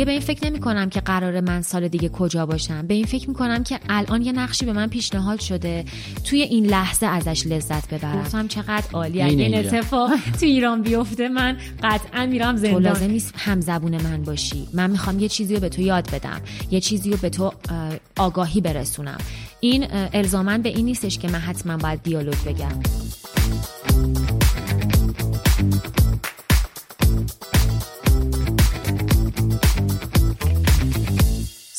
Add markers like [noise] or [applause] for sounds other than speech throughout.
دیگه به این فکر نمی کنم که قرار من سال دیگه کجا باشم. به این فکر می کنم که الان یه نقشی به من پیشنهاد شده. توی این لحظه ازش لذت ببرم. گفتم چقدر عالی. اگه این اتفاق [laughs] تو ایران بیفته من قطعا میرم زندان. تو لازم نیست هم زبون من باشی. من می‌خوام یه چیزی رو به تو یاد بدم. یه چیزی رو به تو آگاهی برسونم. این الزامن به این نیستش که من حتما باید دیالوگ بگم.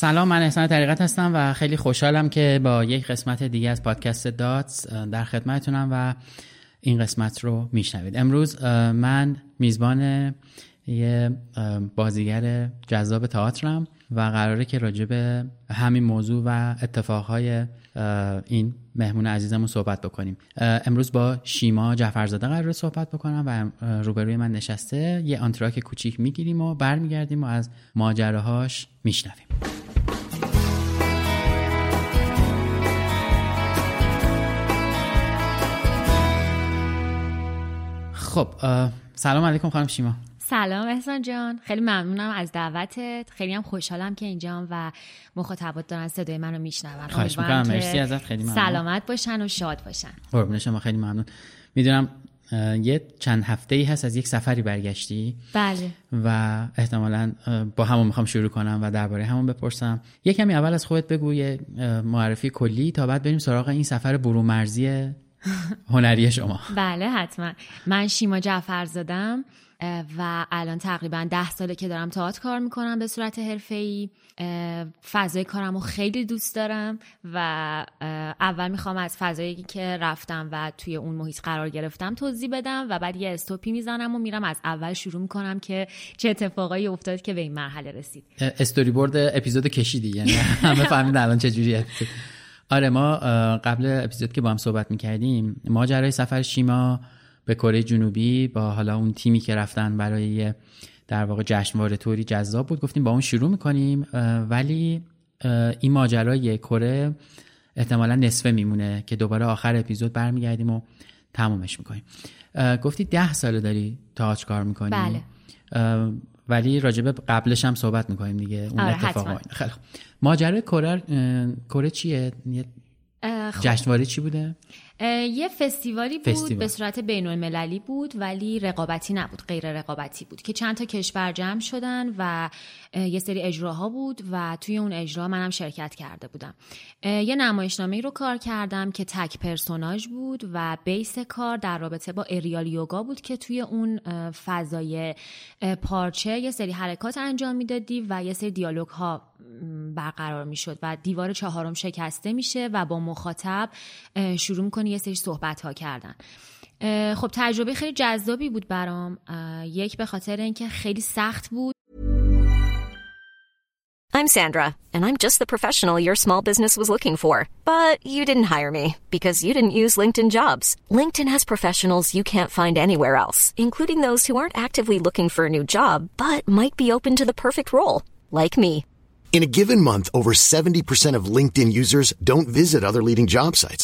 سلام من احسان طریقت هستم و خیلی خوشحالم که با یک قسمت دیگه از پادکست داتس در خدمتتونم و این قسمت رو میشنوید. امروز من میزبان یه بازیگر جذاب تئاترم و قراره که راجع به همین موضوع و اتفاقهای این مهمون عزیزمون صحبت بکنیم. امروز با شیما جعفرزاده قرار صحبت بکنم و روبروی من نشسته. یه آنتراک کوچیک می‌گیریم و برمیگردیم و از ماجراهاش میشنویم. خب سلام علیکم خانم شیما. سلام احسان جان. خیلی ممنونم از دعوتت. خیلی هم خوشحالم که اینجام و مخاطبات دارن صدای منو میشنون. خواهش می‌کنم. مرسی ازت. خیلی ممنون. سلامت باشن و شاد باشن. قربون شما. خیلی ممنون. می‌دونم یه چند هفته ای هست از یک سفری برگشتی؟ بله. و احتمالا با همون می‌خوام شروع کنم و درباره همون بپرسم. یه کمی اول از خودت بگو یه معرفی کلی تا بعد بریم سراغ این سفر برومرزی هنری شما. بله حتما. من شیما جعفر زدم و الان تقریبا ده ساله که دارم تئاتر کار می‌کنم به صورت حرفه‌ای. فضای کارم رو خیلی دوست دارم و اول می‌خوام از فضایی که رفتم و توی اون محیط قرار گرفتم توضیح بدم و بعد یه استوپی می‌زنم و میرم از اول شروع می‌کنم که چه اتفاقایی افتاد که به این مرحله رسید. استوری بورد اپیزود کشیدی یعنی [laughs] همه فهمید الان چه جوریه آره ما قبل اپیزود که با هم صحبت می‌کردیم ماجرای سفر شیما به کره جنوبی با حالا اون تیمی که رفتن برای در واقع جشنواره توری جذاب بود. گفتیم با اون شروع می‌کنیم ولی این ماجرای کره احتمالا نصفه میمونه که دوباره آخر اپیزود برمیگردیم و تمومش می‌کنیم. گفتی ده ساله داری تاج کار می‌کنی؟ بله. ولی راجبه قبلش هم صحبت می‌کنیم دیگه. اون آره اتفاقا خیلی ماجرای کره کره چیه؟ جشنواره چی بوده؟ یه فستیوالی بود به صورت بین المللی بود ولی رقابتی نبود غیر رقابتی بود که چند تا کشور جمع شدن و یه سری اجراها بود و توی اون اجرا منم شرکت کرده بودم. یه نمایشنامه رو کار کردم که تک پرسوناج بود و بیس کار در رابطه با اریال یوگا بود که توی اون فضای پارچه یه سری حرکات انجام می‌دادی و یه سری دیالوگ ها برقرار می‌شد و دیوار چهارم شکسته میشه و با مخاطب شروع می‌کنی یه سری صحبت ها کردن خب تجربه خیلی جذابی بود برام یک به خاطر اینکه خیلی سخت بود I'm Sandra and I'm just the professional your small business was looking for but you didn't hire me because you didn't use LinkedIn jobs LinkedIn has professionals you can't find anywhere else including those who aren't actively looking for a new job but might be open to the perfect role like me In a given month over 70% of LinkedIn users don't visit other leading job sites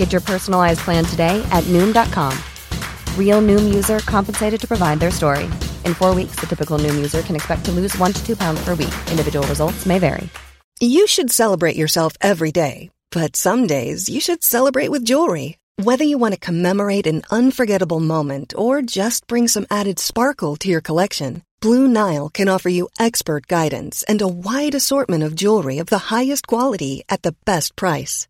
Get your personalized plan today at noom.com. Real noom user compensated to provide their story. In four weeks, the typical noom user can expect to lose one to two pounds per week. Individual results may vary. You should celebrate yourself every day, but some days you should celebrate with jewelry. Whether you want to commemorate an unforgettable moment or just bring some added sparkle to your collection, Blue Nile can offer you expert guidance and a wide assortment of jewelry of the highest quality at the best price.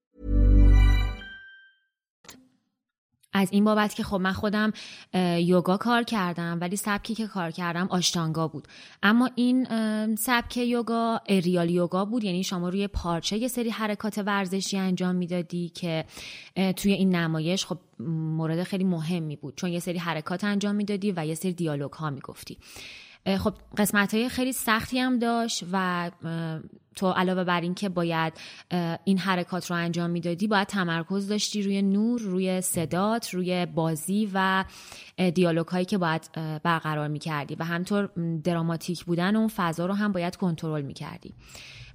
از این بابت که خب من خودم یوگا کار کردم ولی سبکی که کار کردم آشتانگا بود. اما این سبک یوگا اریال یوگا بود. یعنی شما روی پارچه یه سری حرکات ورزشی انجام می‌دادی که توی این نمایش خب مورد خیلی مهمی بود. چون یه سری حرکات انجام می‌دادی و یه سری دیالوگ ها می‌گفتی. خب قسمت های خیلی سختی هم داشت و تو علاوه بر این که باید این حرکات رو انجام می‌دادی باید تمرکز داشتی روی نور روی صدات روی بازی و دیالوگ هایی که باید برقرار می‌کردی و همطور دراماتیک بودن اون فضا رو هم باید کنترل می‌کردی.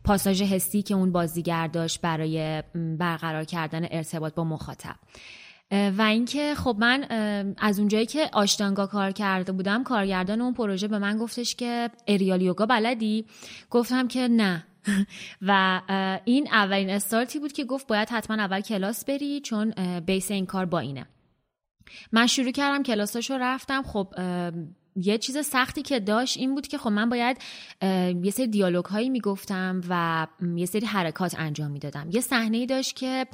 پاساژ حسی که اون بازیگر داشت برای برقرار کردن ارتباط با مخاطب. و اینکه خب من از اونجایی که آشتانگا کار کرده بودم کارگردان اون پروژه به من گفتش که اریال یوگا بلدی؟ گفتم که نه. [laughs] و این اولین استارتی بود که گفت باید حتما اول کلاس بری چون بیس این کار با اینه. من شروع کردم کلاساشو رفتم. خب یه چیز سختی که داشت این بود که خب من باید یه سری دیالوگ هایی می‌گفتم و یه سری حرکات انجام می‌دادم. یه صحنه داشت که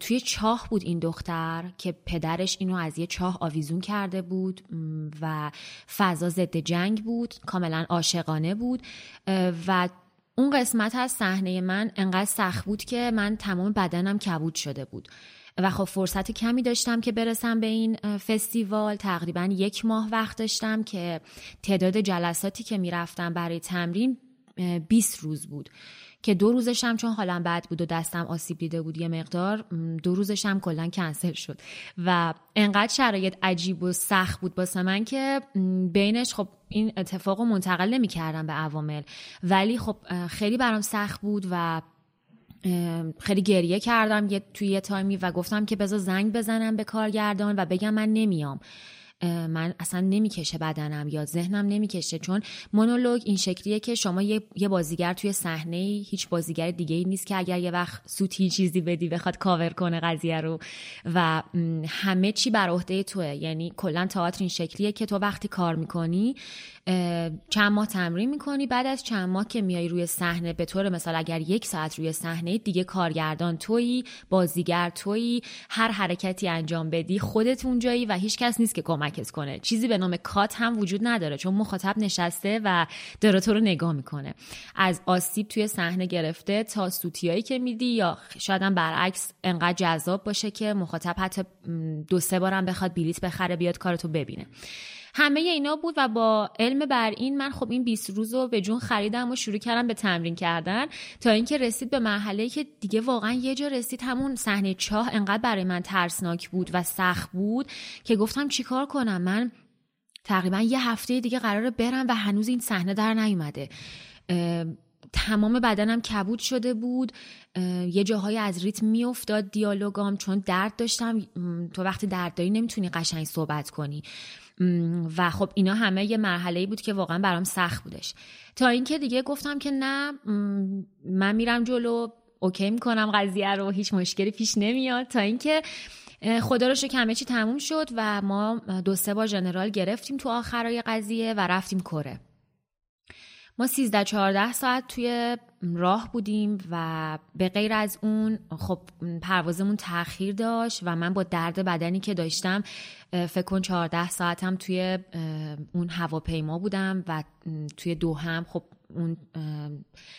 توی چاه بود این دختر که پدرش اینو از یه چاه آویزون کرده بود و فضا ضد جنگ بود کاملا عاشقانه بود و اون قسمت از صحنه من انقدر سخت بود که من تمام بدنم کبود شده بود. و خب فرصت کمی داشتم که برسم به این فستیوال. تقریبا یک ماه وقت داشتم که تعداد جلساتی که می‌رفتم برای تمرین 20 روز بود. که دو روزشم چون حالم بد بود و دستم آسیب دیده بود یه مقدار دو روزشم کلا کنسل شد. و انقدر شرایط عجیب و سخت بود باسه من که بینش خب این اتفاق رو منتقل نمی کردم به عوامل. ولی خب خیلی برام سخت بود و خیلی گریه کردم یه توی یه تایمی و گفتم که بذار زنگ بزنم به کارگردان و بگم من نمیام. من اصلا نمی‌کشه بدنم یا ذهنم نمی‌کشه چون مونولوگ این شکلیه که شما یه, بازیگر توی صحنه هیچ بازیگر دیگه ای نیست که اگر یه وقت سوتی چیزی بدی بخواد کاور کنه قضیه رو. و همه چی بر عهده توه. یعنی کلا تئاتر این شکلیه که تو وقتی کار می‌کنی چند ماه تمرین می‌کنی بعد از چند ماه که میای روی صحنه به طور مثال اگر یک ساعت روی صحنه دیگه کارگردان تویی بازیگر تویی هر حرکتی انجام بدی خودت اونجایی و هیچ کس نیست که کمکت کنه. چیزی به نام کات هم وجود نداره چون مخاطب نشسته و داره تو رو نگاه می‌کنه. از آسیب توی صحنه گرفته تا سوتیایی که میدی یا شاید هم برعکس انقدر جذاب باشه که مخاطب حتی دو سه بارم بخواد بلیت بخره بیاد کارتو ببینه. همه اینا بود و با علم بر این من خب این 20 روز رو به جون خریدم و شروع کردم به تمرین کردن تا اینکه رسید به مرحله که دیگه واقعا یه جا رسید همون صحنه چاه انقدر برای من ترسناک بود و سخت بود که گفتم چیکار کنم؟ من تقریبا یه هفته دیگه قراره برم و هنوز این صحنه در نیومده. تمام بدنم کبود شده بود. یه جاهای از ریتم میافتاد دیالوگام چون درد داشتم. تو وقتی درد داری نمی‌تونی قشنگ صحبت کنی. و خب اینا همه یه مرحله بود که واقعا برام سخت بودش. تا اینکه دیگه گفتم که نه من میرم جلو اوکی می‌کنم قضیه رو هیچ مشکلی پیش نمیاد. تا اینکه خدا رو شکر همه چی تموم شد و ما دو سه بار جنرال گرفتیم تو آخرای قضیه و رفتیم کره. ما 13 14 ساعت توی راه بودیم و به غیر از اون خب پروازمون تاخیر داشت و من با درد بدنی که داشتم فکر کن 14 ساعتم توی اون هواپیما بودم و توی دو هم خب اون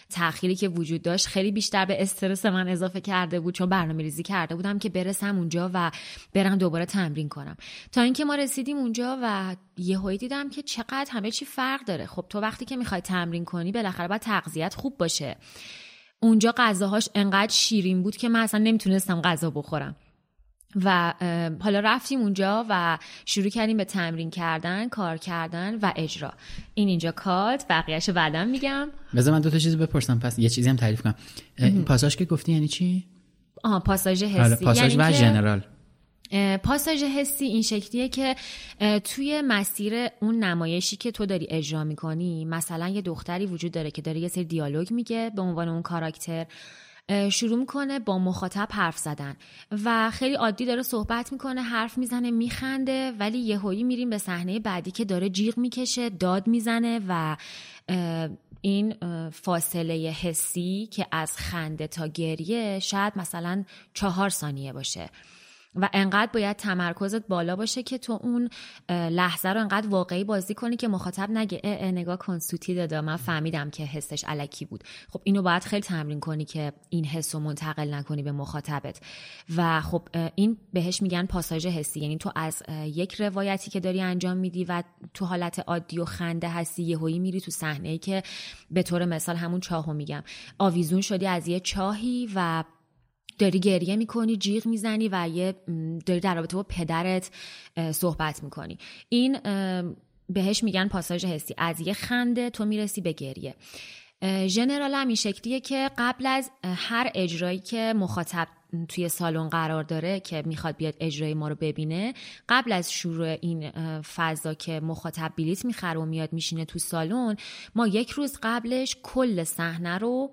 تأخیری که وجود داشت خیلی بیشتر به استرس من اضافه کرده بود چون برنامه ریزی کرده بودم که برسم اونجا و برم دوباره تمرین کنم. تا اینکه ما رسیدیم اونجا و یهویی دیدم که چقدر همه چی فرق داره. خب تو وقتی که می‌خوای تمرین کنی بالاخره باید تغذیت خوب باشه. اونجا غذاهاش انقدر شیرین بود که من اصلا نمی‌تونستم غذا بخورم. و حالا رفتیم اونجا و شروع کردیم به تمرین کردن کار کردن و اجرا. این اینجا کات بقیهش بعدم میگم. بذار من دو تا چیز بپرسم. پس یه چیزی هم تعریف کنم. این پاساژ که گفتی یعنی چی؟ آها پاساژ حسی. پاساژ یعنی و ژنرال پاساژ حسی این شکلیه که توی مسیر اون نمایشی که تو داری اجرا می‌کنی مثلا یه دختری وجود داره که داره یه سری دیالوگ میگه به عنوان اون کاراکتر. شروع می‌کنه با مخاطب حرف زدن و خیلی عادی داره صحبت می‌کنه حرف می‌زنه میخنده ولی یهویی میریم به صحنه بعدی که داره جیغ می‌کشه داد می‌زنه و این فاصله حسی که از خنده تا گریه شاید مثلا چهار ثانیه باشه. و انقدر باید تمرکزت بالا باشه که تو اون لحظه رو انقدر واقعی بازی کنی که مخاطب نگه اه اه نگاه کن سوتی داده. من فهمیدم که حسش علکی بود. خب اینو باید خیلی تمرین کنی که این حس رو منتقل نکنی به مخاطبت. و خب این بهش میگن پاساژ حسی. یعنی تو از یک روایتی که داری انجام میدی و تو حالت عادی و خنده هستی یهویی میری تو صحنه ای که به طور مثال همون چاهو میگم. آویزون شدی از یه چاهی و داری گریه می‌کنی جیغ می‌زنی و یه داری در رابطه با پدرت صحبت می‌کنی. این بهش میگن پاساژ حسی. از یه خنده تو می‌رسی به گریه. ژنرال هم این شکلیه که قبل از هر اجرایی که مخاطب توی سالن قرار داره که می‌خواد بیاد اجرای ما رو ببینه قبل از شروع این فضا که مخاطب بلیت می‌خره و میاد میشینه تو سالن ما یک روز قبلش کل صحنه رو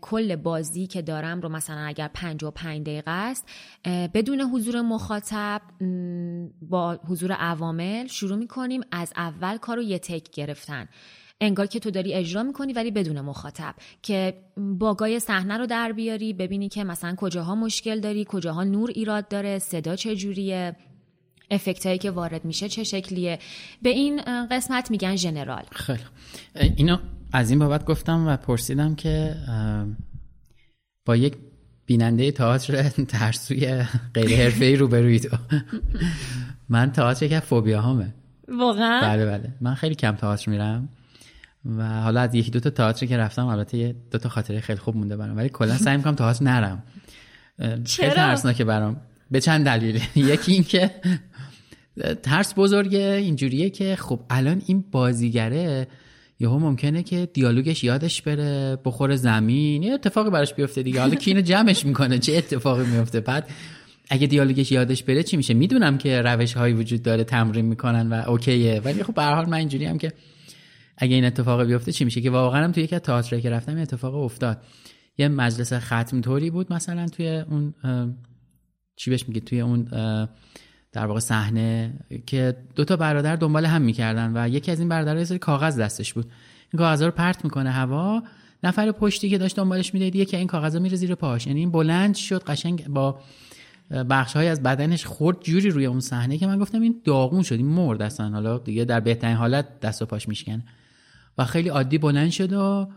کل بازی که دارم رو مثلا اگر 55 دقیقه است بدون حضور مخاطب با حضور عوامل شروع می‌کنیم از اول کار رو یه تک گرفتن. انگار که تو داری اجرا می‌کنی ولی بدون مخاطب که باگای صحنه رو در بیاری ببینی که مثلا کجاها مشکل داری کجاها نور ایراد داره صدا چجوریه افکت هایی که وارد میشه چه شکلیه. به این قسمت میگن ژنرال خیلی. اینو از این بابت گفتم و پرسیدم که با یک بیننده تئاتر ترسوی غیر حرفه‌ای روبروی تو. من تئاتر یک فوبیا هامه واقعا؟ بله بله. من خیلی کم تئاتر میرم و حالا از یکی دو تا تئاتری که رفتم البته یه دو تا خاطره خیلی خوب مونده برام ولی کلا سعی می‌کنم تئاتر نرم. چرا؟ ترسناکه برام. به چند دلیل. [laughs] یکی این که ترس بزرگه اینجوریه که خب الان این بازیگره یهو ممکنه که دیالوگش یادش بره بخور زمین یه اتفاقی براش بیفته دیگه. حالا کی اینو جمعش می‌کنه؟ چه اتفاقی میفته بعد اگه دیالوگش یادش بره چی میشه؟ می‌دونم که روش هایی وجود داره تمرین می‌کنن و اوکیه. ولی خب به حال من اینجوری هم که اگه این اتفاق بیفته چی میشه؟ که واقعا هم توی یک از که رفتم این اتفاق افتاد. یه مجلس ختم طوری بود مثلا توی اون چی بهش میگه؟ توی اون در واقع صحنه که دو تا برادر دنبال هم می‌کردن و یکی از این برادرها یه سری کاغذ دستش بود. این کاغذ رو پرت می‌کنه هوا نفر پشتی که داشت دنبالش می‌دید یکی این کاغذ میره زیر پاش. یعنی این بلند شد قشنگ با بخش های از بدنش خورد جوری روی اون صحنه که من گفتم این داغون شد این مرد اصلا. حالا دیگه در بهترین حالت دست و پاش میشکنه. و خیلی عادی بلند شد و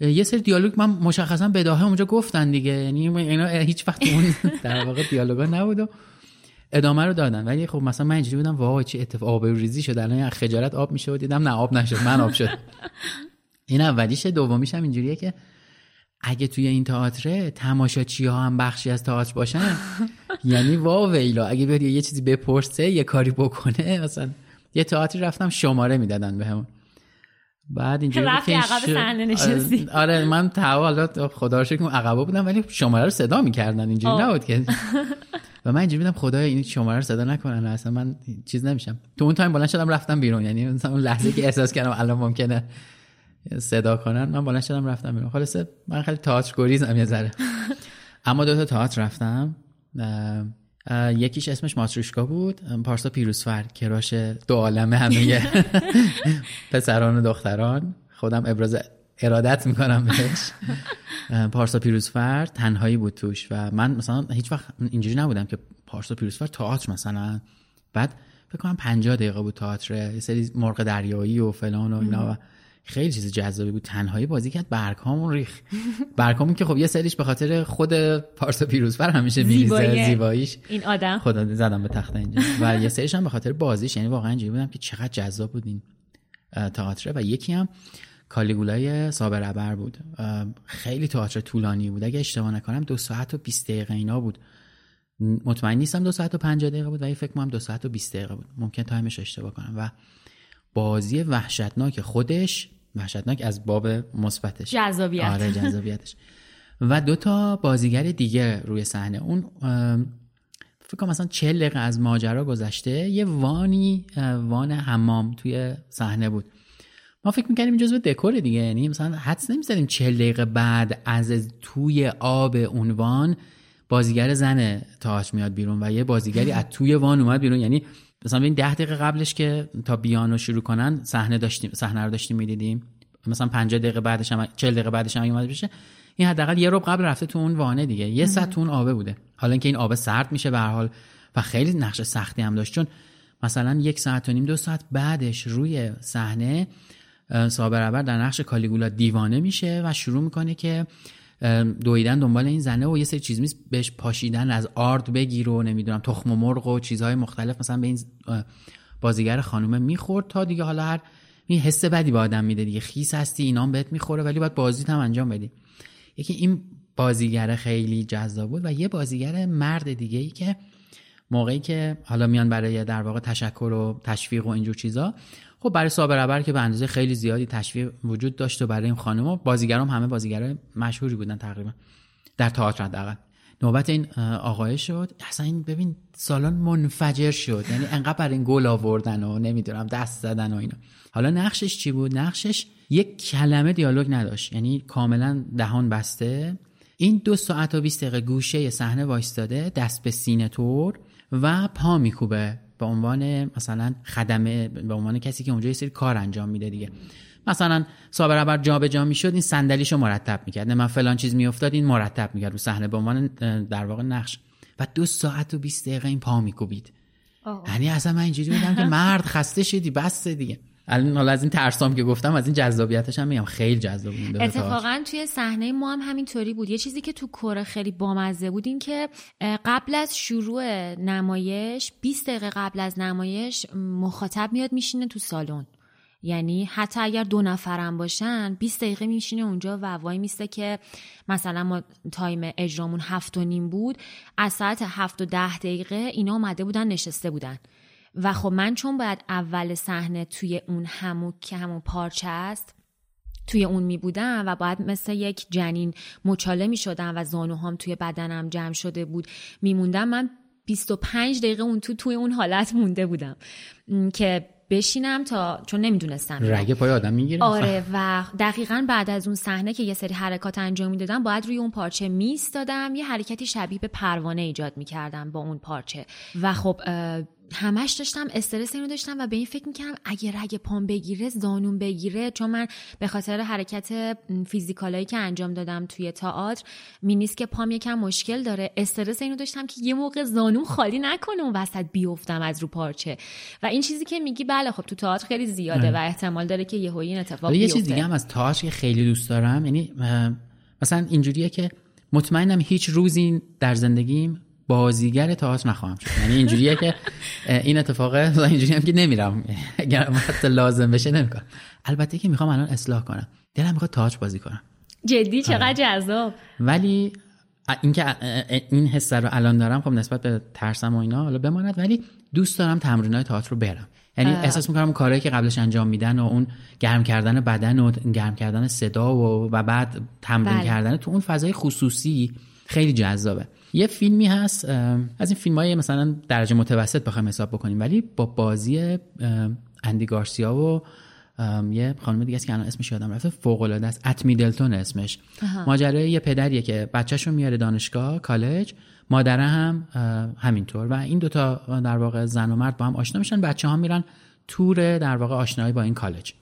یه سری دیالوگ من مشخصا بداهه اونجا گفتن دیگه. یعنی اینا هیچ وقت اون در واقع دیالوگا نبود و ادامه رو دادن. ولی خب مثلا من اینجوری بودم وای چه اتفاق آب ریزی شد. الان خجالت آب میشه و دیدم نه آب نشد. من آب شد. [laughs] این اولیشه دومیش هم اینجوریه که اگه توی این تئاتر تماشاچی ها هم بخشی از تئاتر باشن [laughs] یعنی وا ویلا. اگه بیاد یه چیزی بپرسه یه کاری بکنه مثلا یه تئاتری رفتم شماره می‌دادن بهمون. بعد اینجوری رفتی عقب صحنه نشستی. آره من تا حالا خدا رو شکر عقبا بودم ولی شماره رو صدا می‌کردن. اینجوری نبود که. [laughs] و من اینجوری بودم خدایا این شماره رو صدا نکنن اصلا من چیز نمیشم. تو اون تایم بلند شدم رفتم بیرون یعنی مثلا اون لحظه که احساس کردم الان ممکنه صدا کنن من بلند شدم رفتم بیرون. خلاصه من خیلی تئاتر گریزم یه ذره. [laughs] اما دو تا تئاتر رفتم. یکیش اسمش ماتروشکا بود پارسا پیروزفر کراش دو عالم همه [laughs] [laughs] پسران و دختران. خودم ابراز ارادت می‌کنم بهش. پارسا پیروزفر تنهایی بود توش و من مثلا هیچ وقت اینجوری نبودم که پارسا پیروزفر تئاتر مثلا. بعد فکر کنم 50 دقیقه بود تئاتر یه سری مرغ دریایی و فلان و اینا و خیلی چیز جذابی بود. تنهایی بازی کرد پرگامون ریخت پرگامون که خب یه سریش به خاطر خود پارسا پیروزفر همیشه میریزه زیباییش. این آدم. خدا زده به تخت اینجا. و یه سریش هم به خاطر بازیش یعنی واقعا اینجوری بودم که چقدر جذاب بود این تئاتر. و یکی هم کالیگولای صابر ابر بود خیلی تئاتر طولانی بود. اگه اشتباه نکنم دو ساعت و 20 دقیقه اینا بود. مطمئن نیستم دو ساعت و 50 دقیقه بود ولی فکر کنم دو ساعت و 20 دقیقه بود. ممکن time ش اشتباه کنم. و بازی وحشتناک خودش وحشتناک از باب مثبتش. جذابیت. آره جذابیتش. و دو تا بازیگر دیگه روی صحنه. اون فکر کنم مثلا 40 دقیقه از ماجرا گذشته یه وانی وان حمام توی صحنه بود. ما فکر این جزو دکور دیگه. یعنی مثلا حدس نمی‌زدیم 40 دقیقه بعد از توی آب اون وان بازیگر زن تاج میاد بیرون و یه بازیگری از توی وان اومد بیرون. یعنی مثلا این ده دقیقه قبلش که تا بیانو شروع کنن صحنه داشتیم صحنه رو داشتیم می‌دیدیم. مثلا 50 دقیقه بعدش هم 40 دقیقه بعدش هم اومده بشه این حداقل یه رو قبل رفته تو اون وانه دیگه. یه ساعت تو آبه بوده. حالا اینکه این آب سرد میشه به هر حال و خیلی نقش سختی هم داشت. چون مثلا یک ساعت و نیم دو ساعت بعدش روی صحنه صابر در نقش کالیگولا دیوانه میشه و شروع می‌کنه که دویدن دنبال این زنه و یه سری چیز میز بهش پاشیدن از آرد بگیر و نمی‌دونم تخم و مرغ و چیزهای مختلف مثلا به این بازیگر خانومه می‌خورد تا دیگه حالا هر این حس بدی به آدم میده دیگه خیس هستی اینام بهت می‌خوره ولی باید بازیت هم انجام بدی. یکی این بازیگر خیلی جذاب بود و یه بازیگر مرد دیگه ای که موقعی که حالا میان برای در واقع تشکر و تشویق و اینجور چیزا خب برای صابر که به اندازه خیلی زیادی تشویق وجود داشت و برای این خانم بازیگرام همه بازیگر مشهوری بودن تقریبا در تئاتر حداقل. نوبت این آقای شد. اصلا این ببین سالن منفجر شد. یعنی انقدر برای این گل آوردن و نمی‌دونم دست زدن و اینا. حالا نقشش چی بود؟ نقشش یک کلمه دیالوگ نداشت. یعنی کاملا دهان بسته. این دو ساعت و 20 دقیقه گوشه صحنه وایستاده دست به سینه تور و پا میکوبه. به عنوان مثلا خدمه به عنوان کسی که اونجا یه سری کار انجام میده دیگه. مثلا صابر ابر جابجا می‌شد این صندلیشو مرتب می‌کرد. من فلان چیز میافتاد این مرتب می‌کرد رو صحنه به عنوان در واقع نقش. و دو ساعت و 20 دقیقه این پا میکوبید. یعنی اصلا من اینجوری بودم که مرد خسته شدی بس دیگه. الان از این ترسام که گفتم از این جذابیتش هم میگم خیلی جذاب بود. اتفاقا توی صحنه ما هم همینطوری بود. یه چیزی که تو کره خیلی بامزه بود این که قبل از شروع نمایش 20 دقیقه قبل از نمایش مخاطب میاد میشینه تو سالن. یعنی حتی اگر دو نفرم باشن 20 دقیقه میشینه اونجا و وای میسته که مثلا ما تایم اجرامون هفت و نیم بود. از ساعت هفت و ده دقیقه اینا اومده بودن نشسته بودن. و خب من چون باید اول صحنه توی اون همون که همون پارچه است توی اون می بودم و باید مثل یک جنین مچاله می شدم و زانوهام توی بدنم جمع شده بود. میموندم من 25 دقیقه اون تو توی اون حالت مونده بودم. که بشینم تا چون نمی‌دونستم رگه پای آدم می‌گیره آره و دقیقا بعد از اون صحنه که یه سری حرکات انجام می‌دادم باید روی اون پارچه میستادم یه حرکتی شبیه به پروانه ایجاد می‌کردم با اون پارچه. و خب همش داشتم استرس اینو داشتم و به این فکر می‌کردم اگه رگ پام بگیره زانون بگیره. چون من به خاطر حرکت فیزیکالایی که انجام دادم توی تئاتر مینیست که پام یکم مشکل داره. استرس اینو داشتم که یه موقع زانون خالی نکنه و وسط بیفتم از رو پارچه. و این چیزی که میگی بله خب تو تئاتر خیلی زیاده و احتمال داره که یهو این اتفاق بیفته یه چیز دیگه هم از تئاتر که خیلی دوست دارم یعنی مثلا اینجوریه که مطمئنم هیچ روزی در زندگیم بازیگر تئاتر نخواهم شد. یعنی اینجوریه که این اتفاقه اینجوری هم که نمیرم. اگر حتی لازم بشه نمی‌کنم. البته که می‌خوام الان اصلاح کنم. دلم می‌خواد تئاتر بازی کنم. جدی؟ چقدر آره. جذاب. ولی اینکه این حس رو الان دارم خب نسبت به ترسم و اینا حالا بماند. ولی دوست دارم تمرینای تئاتر رو برم. یعنی احساس می‌کنم کارهایی که قبلش انجام میدن و اون گرم کردن بدن و گرم کردن صدا و و بعد تمرین بله. کردن تو اون فضای خصوصی خیلی جذابه. یه فیلمی هست از این فیلم های مثلا درجه متوسط بخوایم حساب بکنیم ولی با بازی اندی گارسیا و یه خانم دیگه است که الان اسمش یادم رفته فوق العاده است ات میدلتون اسمش. ماجرای یه پدریه که بچه‌شو میاره دانشگاه کالج مادره هم همینطور. و این دوتا در واقع زن و مرد با هم آشنا میشن بچه ها میرن تور در واقع آشنایی با این کالج.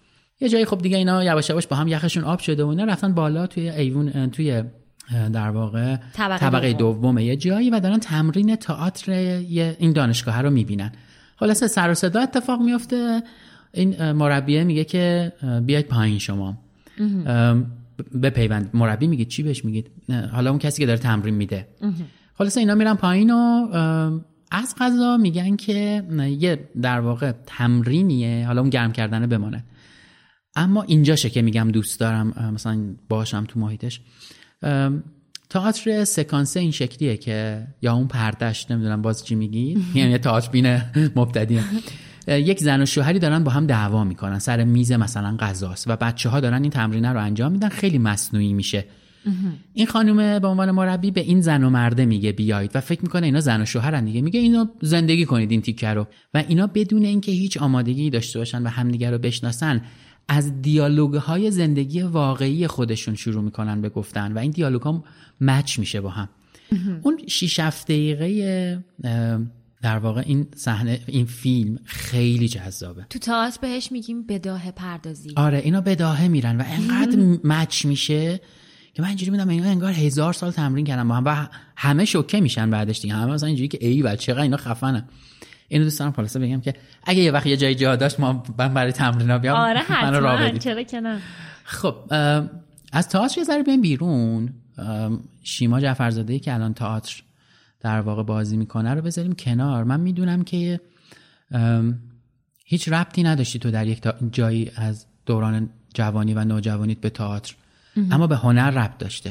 یه جایی خب دیگه اینا یواش یواش با هم یخشون آب شده و اینا رفتن بالا توی ایوون توی در واقع طبقه, طبقه دومه یه جایی و دارن تمرین تئاتر این دانشگاه رو می‌بینن. خلاصه سر و صدا اتفاق میفته این مربیه میگه که بیاید پایین شما. به پیوند. مربی میگه چی بهش میگید؟ حالا اون کسی که داره تمرین میده. خلاصه اینا میرن پایین و از قضا میگن که یه در واقع تمرینیه. حالا اون گرم کردنه بمانه. اما اینجاشه که میگم دوست دارم مثلا باشم تو محیطش. تئاتر سکانسه این شکلیه که یا اون پردش نمی‌دونم باز چی میگی؟ [laughs] یعنی تئاتر بینه مبتدی یک زن و شوهری دارن با هم دعوا می‌کنن سر میز مثلا غذاست و بچه ها دارن این تمرینه رو انجام میدن خیلی مصنوعی میشه. این خانومه به عنوان مربی به این زن و مرده میگه بیایید و فکر می‌کنه اینا زن و شوهرن دیگه. میگه اینو زندگی کنید این تیکه رو. و اینا بدون اینکه هیچ آمادگی داشته باشن و همدیگه رو بشناسن از دیالوگ های زندگی واقعی خودشون شروع می‌کنن به گفتن و این دیالوگ ها مچ میشه با هم. اون 6 7 دقیقه در واقع این صحنه این فیلم خیلی جذابه. تو تئاتر بهش میگیم بداهه پردازی. آره اینا بداهه میرن و انقدر [laughs] مچ میشه که من اینجوری میدم اینا انگار هزار سال تمرین کردم با هم و همه شوکه میشن بعدش دیگه. همه مثلا اینجوری که ای بچه چقدر اینا خفنه اینو دوست دارم خلاصه بگم که اگه یه وقت یه جای جا داشت ما من برای تمرین بیام آره حتما. چرا که نه. خب از تئاتر یه ذره بیایم بیرون. شیما جعفرزاده ای که الان تئاتر در واقع بازی می‌کنه رو بذاریم کنار. من می‌دونم که هیچ ربطی نداشتی تو در یک جایی از دوران جوانی و نوجوانیت به تئاتر. اما به هنر ربط داشته.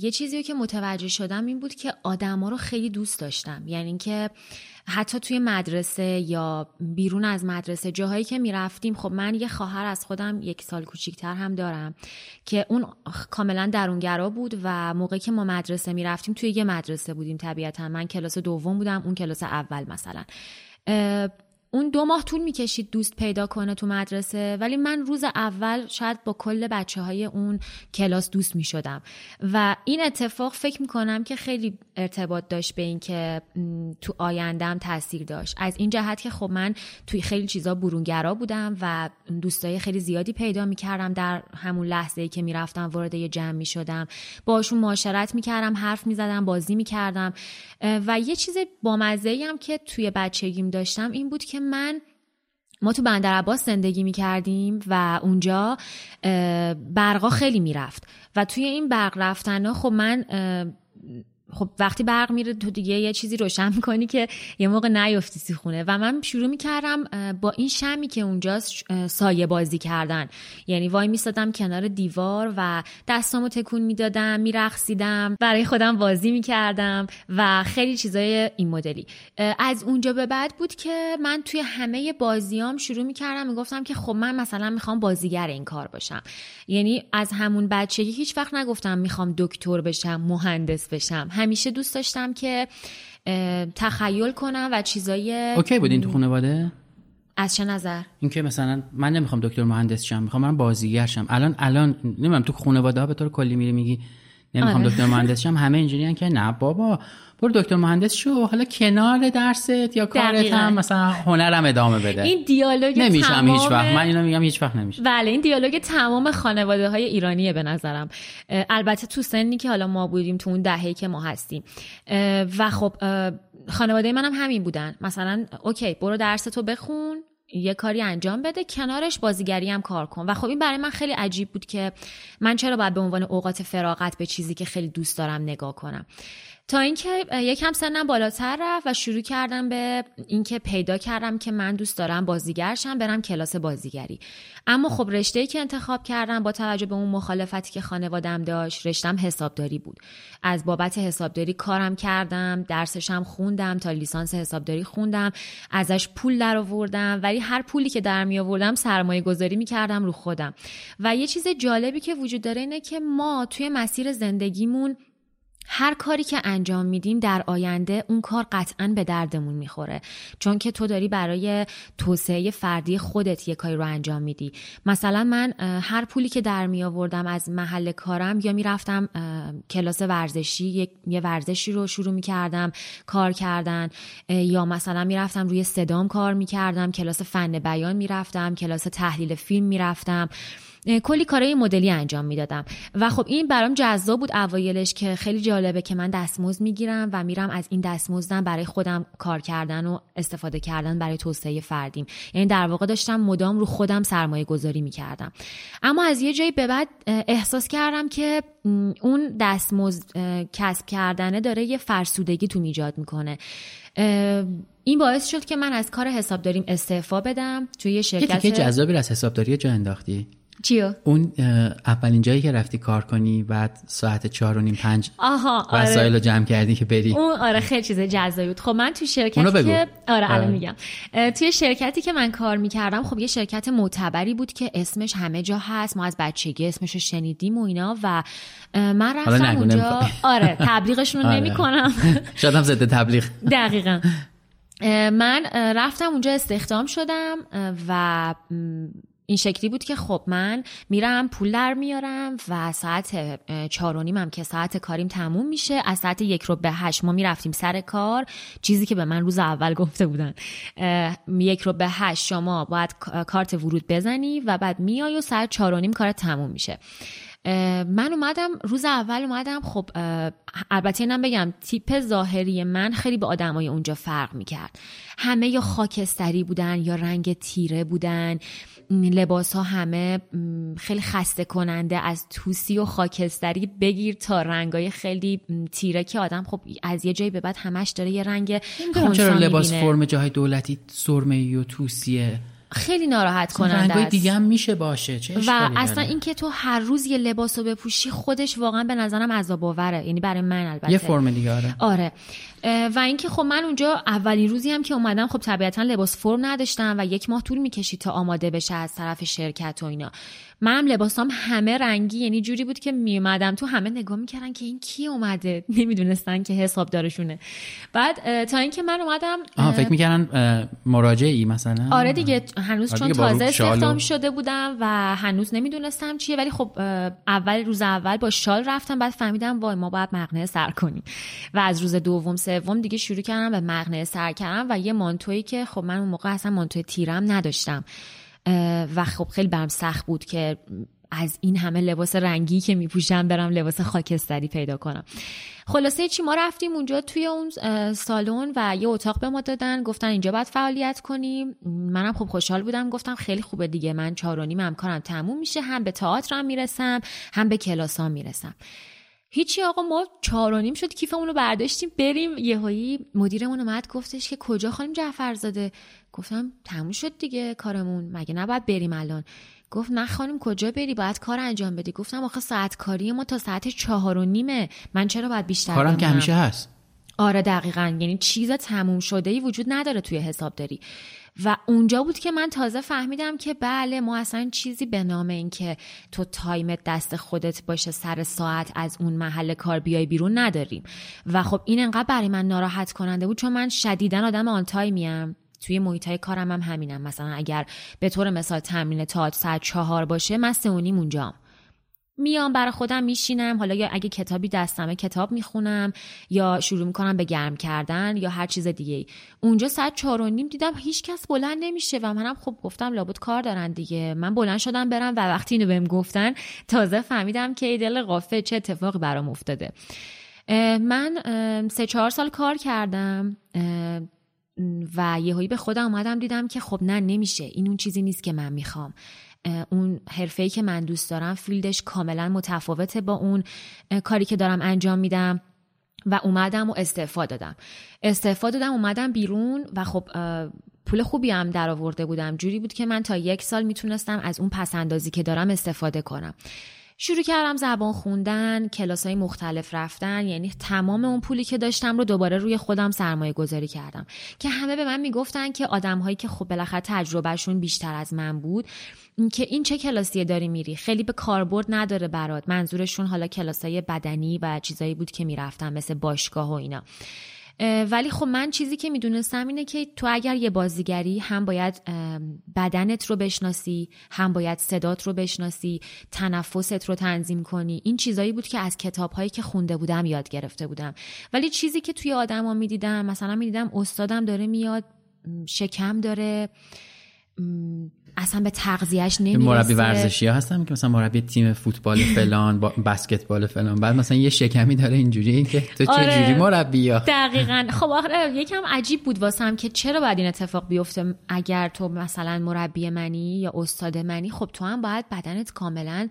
یه چیزی که متوجه شدم این بود که آدما رو خیلی دوست داشتم. یعنی اینکه حتی توی مدرسه یا بیرون از مدرسه جاهایی که می‌رفتیم خب من یه خواهر از خودم یک سال کوچیکتر هم دارم که اون کاملا درونگرا بود و موقعی که ما مدرسه می‌رفتیم توی یه مدرسه بودیم طبیعتا. من کلاس دوم بودم اون کلاس اول مثلا. اون دو ماه طول می‌کشید دوست پیدا کنه تو مدرسه ولی من روز اول شاید با کل بچه های اون کلاس دوست می‌شدم. و این اتفاق فکر می‌کنم که خیلی ارتباط داشت به این که تو آیندم تاثیر داشت. از این جهت که خب من توی خیلی چیزا برونگرا بودم و دوستای خیلی زیادی پیدا می‌کردم در همون لحظه ای که می‌رفتم وارد یه جمع می‌شدم. باشون معاشرت می‌کردم حرف می‌زدم بازی می‌کردم. و یه چیز بامزه هم که توی بچگیم داشتم این بود که من ما تو بندر عباس زندگی می کردیم و اونجا برقا خیلی می‌رفت. و توی این برق رفتن خب من خب وقتی برق میره تو دیگه یه چیزی روشن می‌کنی که یه موقع نیفتی سی خونه. و من شروع می‌کردم با این شمی که اونجاست سایه بازی کردن. یعنی وای میستادم کنار دیوار و دستامو تکون می‌دادم میرقصیدم برای خودم بازی می‌کردم و خیلی چیزای این مدلی. از اونجا به بعد بود که من توی همه بازیام شروع می‌کردم می‌گفتم که خب من مثلا می‌خوام بازیگر این کار باشم. یعنی از همون بچگی هیچ وقت نگفتم می‌خوام دکتر بشم مهندس بشم. همیشه دوست داشتم که تخیل کنم و چیزای اوکی بودین تو خانواده؟ از چه نظر؟ اینکه مثلا من نمی‌خوام دکتر مهندس شم می‌خوام من بازیگر شم. الان الان نمی‌دونم تو خانواده ها به طور کلی میری میگی نمی‌خوام آره. دکتر [laughs] مهندس شم. همه اینجوریان که نه بابا. برو دکتر مهندس شو. حالا کنار درست یا کارت هم مثلا هنرم ادامه بده؟ این دیالوگ نمیشم تمام... هیچ وقت. من اینو میگم هیچ وقت نمیشه بله این دیالوگ تمام خانواده های ایرانیه به نظرم. البته تو سنی که حالا ما بودیم تو اون دهه‌ای که ما هستیم. و خب خانواده منم هم همین بودن. مثلا اوکی برو درس تو بخون یه کاری انجام بده کنارش بازیگری هم کار کن. و خب این برای من خیلی عجیب بود که من چرا باید به عنوان اوقات فراغت به چیزی که خیلی دوست دارم نگاه کنم. تا اینکه یکم سنم بالاتر رفت و شروع کردم به اینکه پیدا کردم که من دوست دارم بازیگرشم برم کلاس بازیگری. اما خب رشته که انتخاب کردم با توجه به اون مخالفتی که خانوادم داشت رشتم حسابداری بود. از بابت حسابداری کارم کردم درسشم خوندم تا لیسانس حسابداری خوندم ازش پول در آوردم ولی هر پولی که در می آوردم سرمایه گذاری می کردم رو خودم. و یه چیز جالبی که وجود داره اینه که ما توی مسیر زندگیمون هر کاری که انجام میدیم در آینده اون کار قطعا به دردمون می‌خوره. چون که تو داری برای توسعه فردی خودت یه کاری رو انجام میدی. مثلا من هر پولی که در می آوردم از محل کارم یا می‌رفتم کلاس ورزشی یه ورزشی رو شروع می‌کردم کار کردن. یا مثلا می‌رفتم روی صدام کار می‌کردم کلاس فن بیان می‌رفتم کلاس تحلیل فیلم می‌رفتم کلی کارهای مدلی انجام می‌دادم. و خب این برام جذاب بود اوایلش که خیلی جالبه که من دستمزد می‌گیرم و میرم از این دستمزدم برای خودم کار کردن و استفاده کردن برای توسعه فردیم. یعنی در واقع داشتم مدام رو خودم سرمایه گذاری می‌کردم. اما از یه جایی به بعد احساس کردم که اون دستمزد کسب کردنه داره یه فرسودگی تو ایجاد می‌کنه. این باعث شد که من از کار حسابداریم استعفا بدم توی یه شرکت که جذابی از حسابداری جا انداختی؟ چیو؟ اون اولین جایی که رفتی کار کنی بعد ساعت چهار و نیم پنج آها وسایل رو جمع کردی که بری. اون آره خیلی چیز جذابی بود. خب من تو شرکتی که آره الان میگم. توی شرکتی که من کار می‌کردم خب یه شرکت معتبری بود که اسمش همه جا هست. ما از بچگی اسمش رو شنیدیم و اینا و من رفتم اونجا. [laughs] آره تبلیغشون رو [laughs] آره. نمی‌کنم. [laughs] شاید هم ضد تبلیغ. دقیقا. من رفتم اونجا استخدام شدم و این شکلی بود که خب من میرم پول در میارم و ساعت چهار و هم که ساعت کاریم تموم میشه. از ساعت یک رو به هشت ما می‌رفتیم سر کار. چیزی که به من روز اول گفته بودن. یک رو به هشت شما باید کارت ورود بزنی و بعد میای و ساعت چهار و نیم کار تموم میشه. من اومدم روز اول اومدم. خب البته اینم بگم تیپ ظاهری من خیلی به آدمای اونجا فرق می‌کرد. همه یا خاکستری بودن یا رنگ تیره بودن. لباس ها همه خیلی خسته کننده از توسی و خاکستری بگیر تا رنگای خیلی تیره که آدم خب از یه جایی به بعد همش داره یه رنگ چرا لباس فرم جاهای دولتی سرمه و توسیه؟ خیلی ناراحت کننده است. دیگه هم میشه باشه چه و اصلا اینکه تو هر روز یه لباس رو بپوشی خودش واقعا به نظرم عذاب آوره یعنی برای من البته. یه فرم دیگه آره. آره. و اینکه خب من اونجا اولین روزی هم که اومدم خب طبیعتا لباس فرم نداشتم و یک ماه طول می‌کشید تا آماده بشه از طرف شرکت و اینا. منم لباسام همه رنگی یعنی جوری بود که میومدم تو همه نگاه می‌کردن که این کی اومده؟ [laughs] نمی‌دونستن که حسابدارشونه بعد تا اینکه من اومدم آها فکر می‌کردن مراجعی مثلا؟ آره دیگه هنوز آره چون تازه استخدام شده بودم و هنوز نمی‌دونستم چیه ولی خب اول روز اول با شال رفتم بعد فهمیدم وای ما باید مقنعه سر کنیم. و از روز دوم سوم دیگه شروع کردم به مقنعه سر کردم و یه مانتویی که خب من اون موقع اصلا مانتوی تیرم نداشتم. و خب خیلی برم سخت بود که از این همه لباس رنگی که میپوشم برم لباس خاکستری پیدا کنم. خلاصه چی؟ ما رفتیم اونجا توی اون سالن و یه اتاق به ما دادن. گفتن اینجا باید فعالیت کنیم. منم خب خوشحال بودم. گفتم خیلی خوبه دیگه. من چهار نیم کارم تموم میشه. هم به تئاترم می‌رسم هم به کلاسام می‌رسم. هیچی آقا ما چهار و نیم شد کیفمون رو برداشتیم بریم. یهویی مدیرمون اومد گفتش که کجا خانم جعفرزاده؟ گفتم تموم شد دیگه کارمون مگه نباید بریم الان؟ گفت نه خانم کجا بری؟ باید کار انجام بدی. گفتم آخه ساعت کاری ما تا ساعت چهار و نیمه. من چرا باید بیشتر کارم که همیشه هست. آره دقیقا. یعنی چیز تموم شده ای وجود نداره توی حسابداری. و اونجا بود که من تازه فهمیدم که بله ما اصلا چیزی به نام این که تو تایمت دست خودت باشه سر ساعت از اون محل کار بیای بیرون نداریم. و خب این انقدر برای من ناراحت کننده بود چون من شدیدا آدم on time یم توی محیط های کارم هم همینم. مثلا اگر به طور مثال تمرین تا ساعت چهار باشه من سه اونجام. میام برای خودم میشینم. حالا یا اگه کتابی دستمه کتاب می‌خونم یا شروع می‌کنم به گرم کردن یا هر چیز دیگه اونجا ساعت چهار و نیم دیدم هیچ کس بلند نمیشه و منم خب گفتم لابد کار دارن دیگه. من بلند شدم برم و وقتی اینو بهم گفتن تازه فهمیدم که ای دل قافه چه اتفاقی برام افتاده. من سه چهار سال کار کردم و یهویی به خودم اومدم دیدم که خب نه نمیشه. این اون چیزی نیست که من می‌خوام. اون حرفه‌ای که من دوست دارم فیلدش کاملا متفاوته با اون کاری که دارم انجام میدم و اومدم و استعفا دادم. استعفا دادم اومدم بیرون و خب پول خوبی هم در آورده بودم. جوری بود که من تا یک سال می‌تونستم از اون پسندازی که دارم استفاده کنم. شروع کردم زبان خوندن کلاس های مختلف رفتن یعنی تمام اون پولی که داشتم رو دوباره روی خودم سرمایه گذاری کردم. که همه به من می‌گفتن که آدم هایی که خب بالاخره تجربهشون بیشتر از من بود که این چه کلاسیه داری میری؟ خیلی به کاربرد نداره برات. منظورشون حالا کلاسای بدنی و چیزایی بود که می‌رفتم مثل باشگاه و اینا. ولی خب من چیزی که می‌دونستم اینه که تو اگر یه بازیگری هم باید بدنت رو بشناسی هم باید صدات رو بشناسی تنفست رو تنظیم کنی این چیزایی بود که از کتاب هایی که خونده بودم یاد گرفته بودم. ولی چیزی که توی آدما می‌دیدم مثلا می‌دیدم استادم داره میاد شکم داره اصلا به تغذیهش نمی‌رسه. مربی ورزشی ها هستن که مثلا مربی تیم فوتبال [laughs] فلان با بسکتبال فلان. بعد مثلا یه شکمی داره اینجوری این که تو چه آره. جوری مربی یا دقیقا. [laughs] خب آخه یکم عجیب بود واسم که چرا باید این اتفاق بیفته؟ اگر تو مثلا مربی منی یا استاد منی خب تو هم باید بدنت کاملا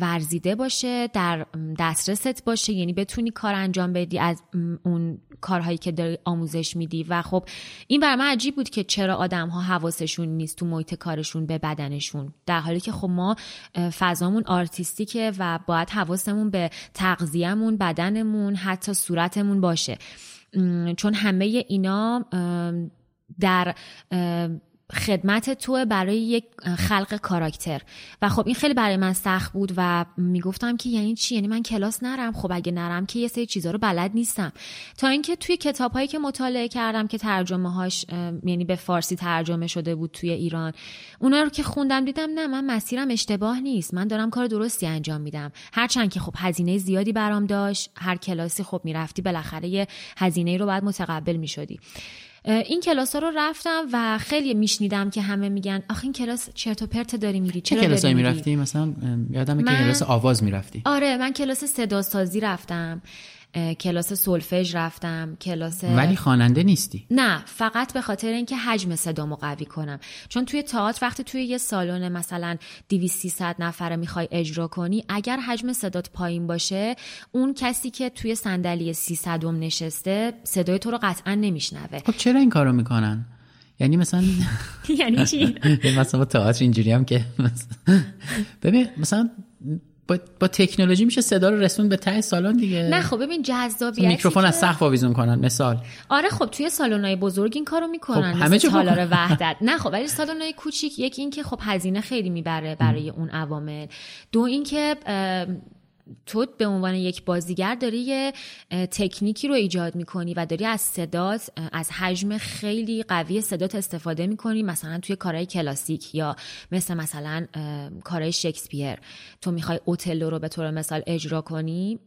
ورزیده باشه در دسترست باشه. یعنی بتونی کار انجام بدی از اون کارهایی که داری آموزش میدی. و خب این بر من عجیب بود که چرا آدم ها حواسشون نیست تو محیط کارشون به بدنشون در حالی که خب ما فضامون آرتیستیکه و باید حواسمون به تغذیهمون بدنمون حتی صورتمون باشه. چون همه اینا در خدمت تو برای یک خلق کاراکتر. و خب این خیلی برای من سخت بود و می‌گفتم که یعنی چی؟ یعنی من کلاس نرم. خب اگه نرم که یه سری چیزا رو بلد نیستم. تا اینکه توی کتاب هایی که مطالعه کردم که ترجمه هاش یعنی به فارسی ترجمه شده بود توی ایران اونا رو که خوندم دیدم نه من مسیرم اشتباه نیست. من دارم کار درستی انجام میدم. هرچند که خب هزینه زیادی برام داشت. هر کلاسی خب می‌رفتی بالاخره هزینه رو بعد متقبل می‌شدی. این کلاس ها رو رفتم و خیلی میشنیدم که همه میگن آخه این کلاس چرت و پرت داری میری چه کلاسایی می‌رفتی؟ مثلا یادم من... که کلاس آواز می‌رفتی. آره من کلاس صدا سازی رفتم. کلاس سولفژ رفتم کلاس ولی خواننده نیستی. نه فقط به خاطر اینکه حجم صدامو قوی کنم. چون توی تئاتر وقتی توی یه سالن مثلا 200 300 نفره می‌خوای اجرا کنی اگر حجم صدات پایین باشه اون کسی که توی صندلی 300 نشسته صدای تو رو قطعا نمیشنوه. خب چرا این کارو می‌کنن؟ یعنی مثلا [laughs] یعنی چی؟ [laughs] مثلا تئاتر اینجوری هم که [laughs] ببین مثلا با, با تکنولوژی میشه صدا رو رسون به ته سالن دیگه. نه خب ببین جذابیت میکروفون از سقف آویزون کنن مثال. آره خب توی سالن‌های بزرگ این کارو می‌کنن خب همه تالار وحدت. نه خب ولی سالن‌های کوچیک یکی این که خب هزینه خیلی می‌بره برای اون عوامل. دو اینکه تو به عنوان یک بازیگر داری یه تکنیکی رو ایجاد می‌کنی و داری از صدات از حجم خیلی قوی صدات استفاده می‌کنی مثلا توی کارهای کلاسیک یا مثل مثلا کارهای شکسپیر. تو می‌خوای اوتلو رو به طور مثال اجرا کنی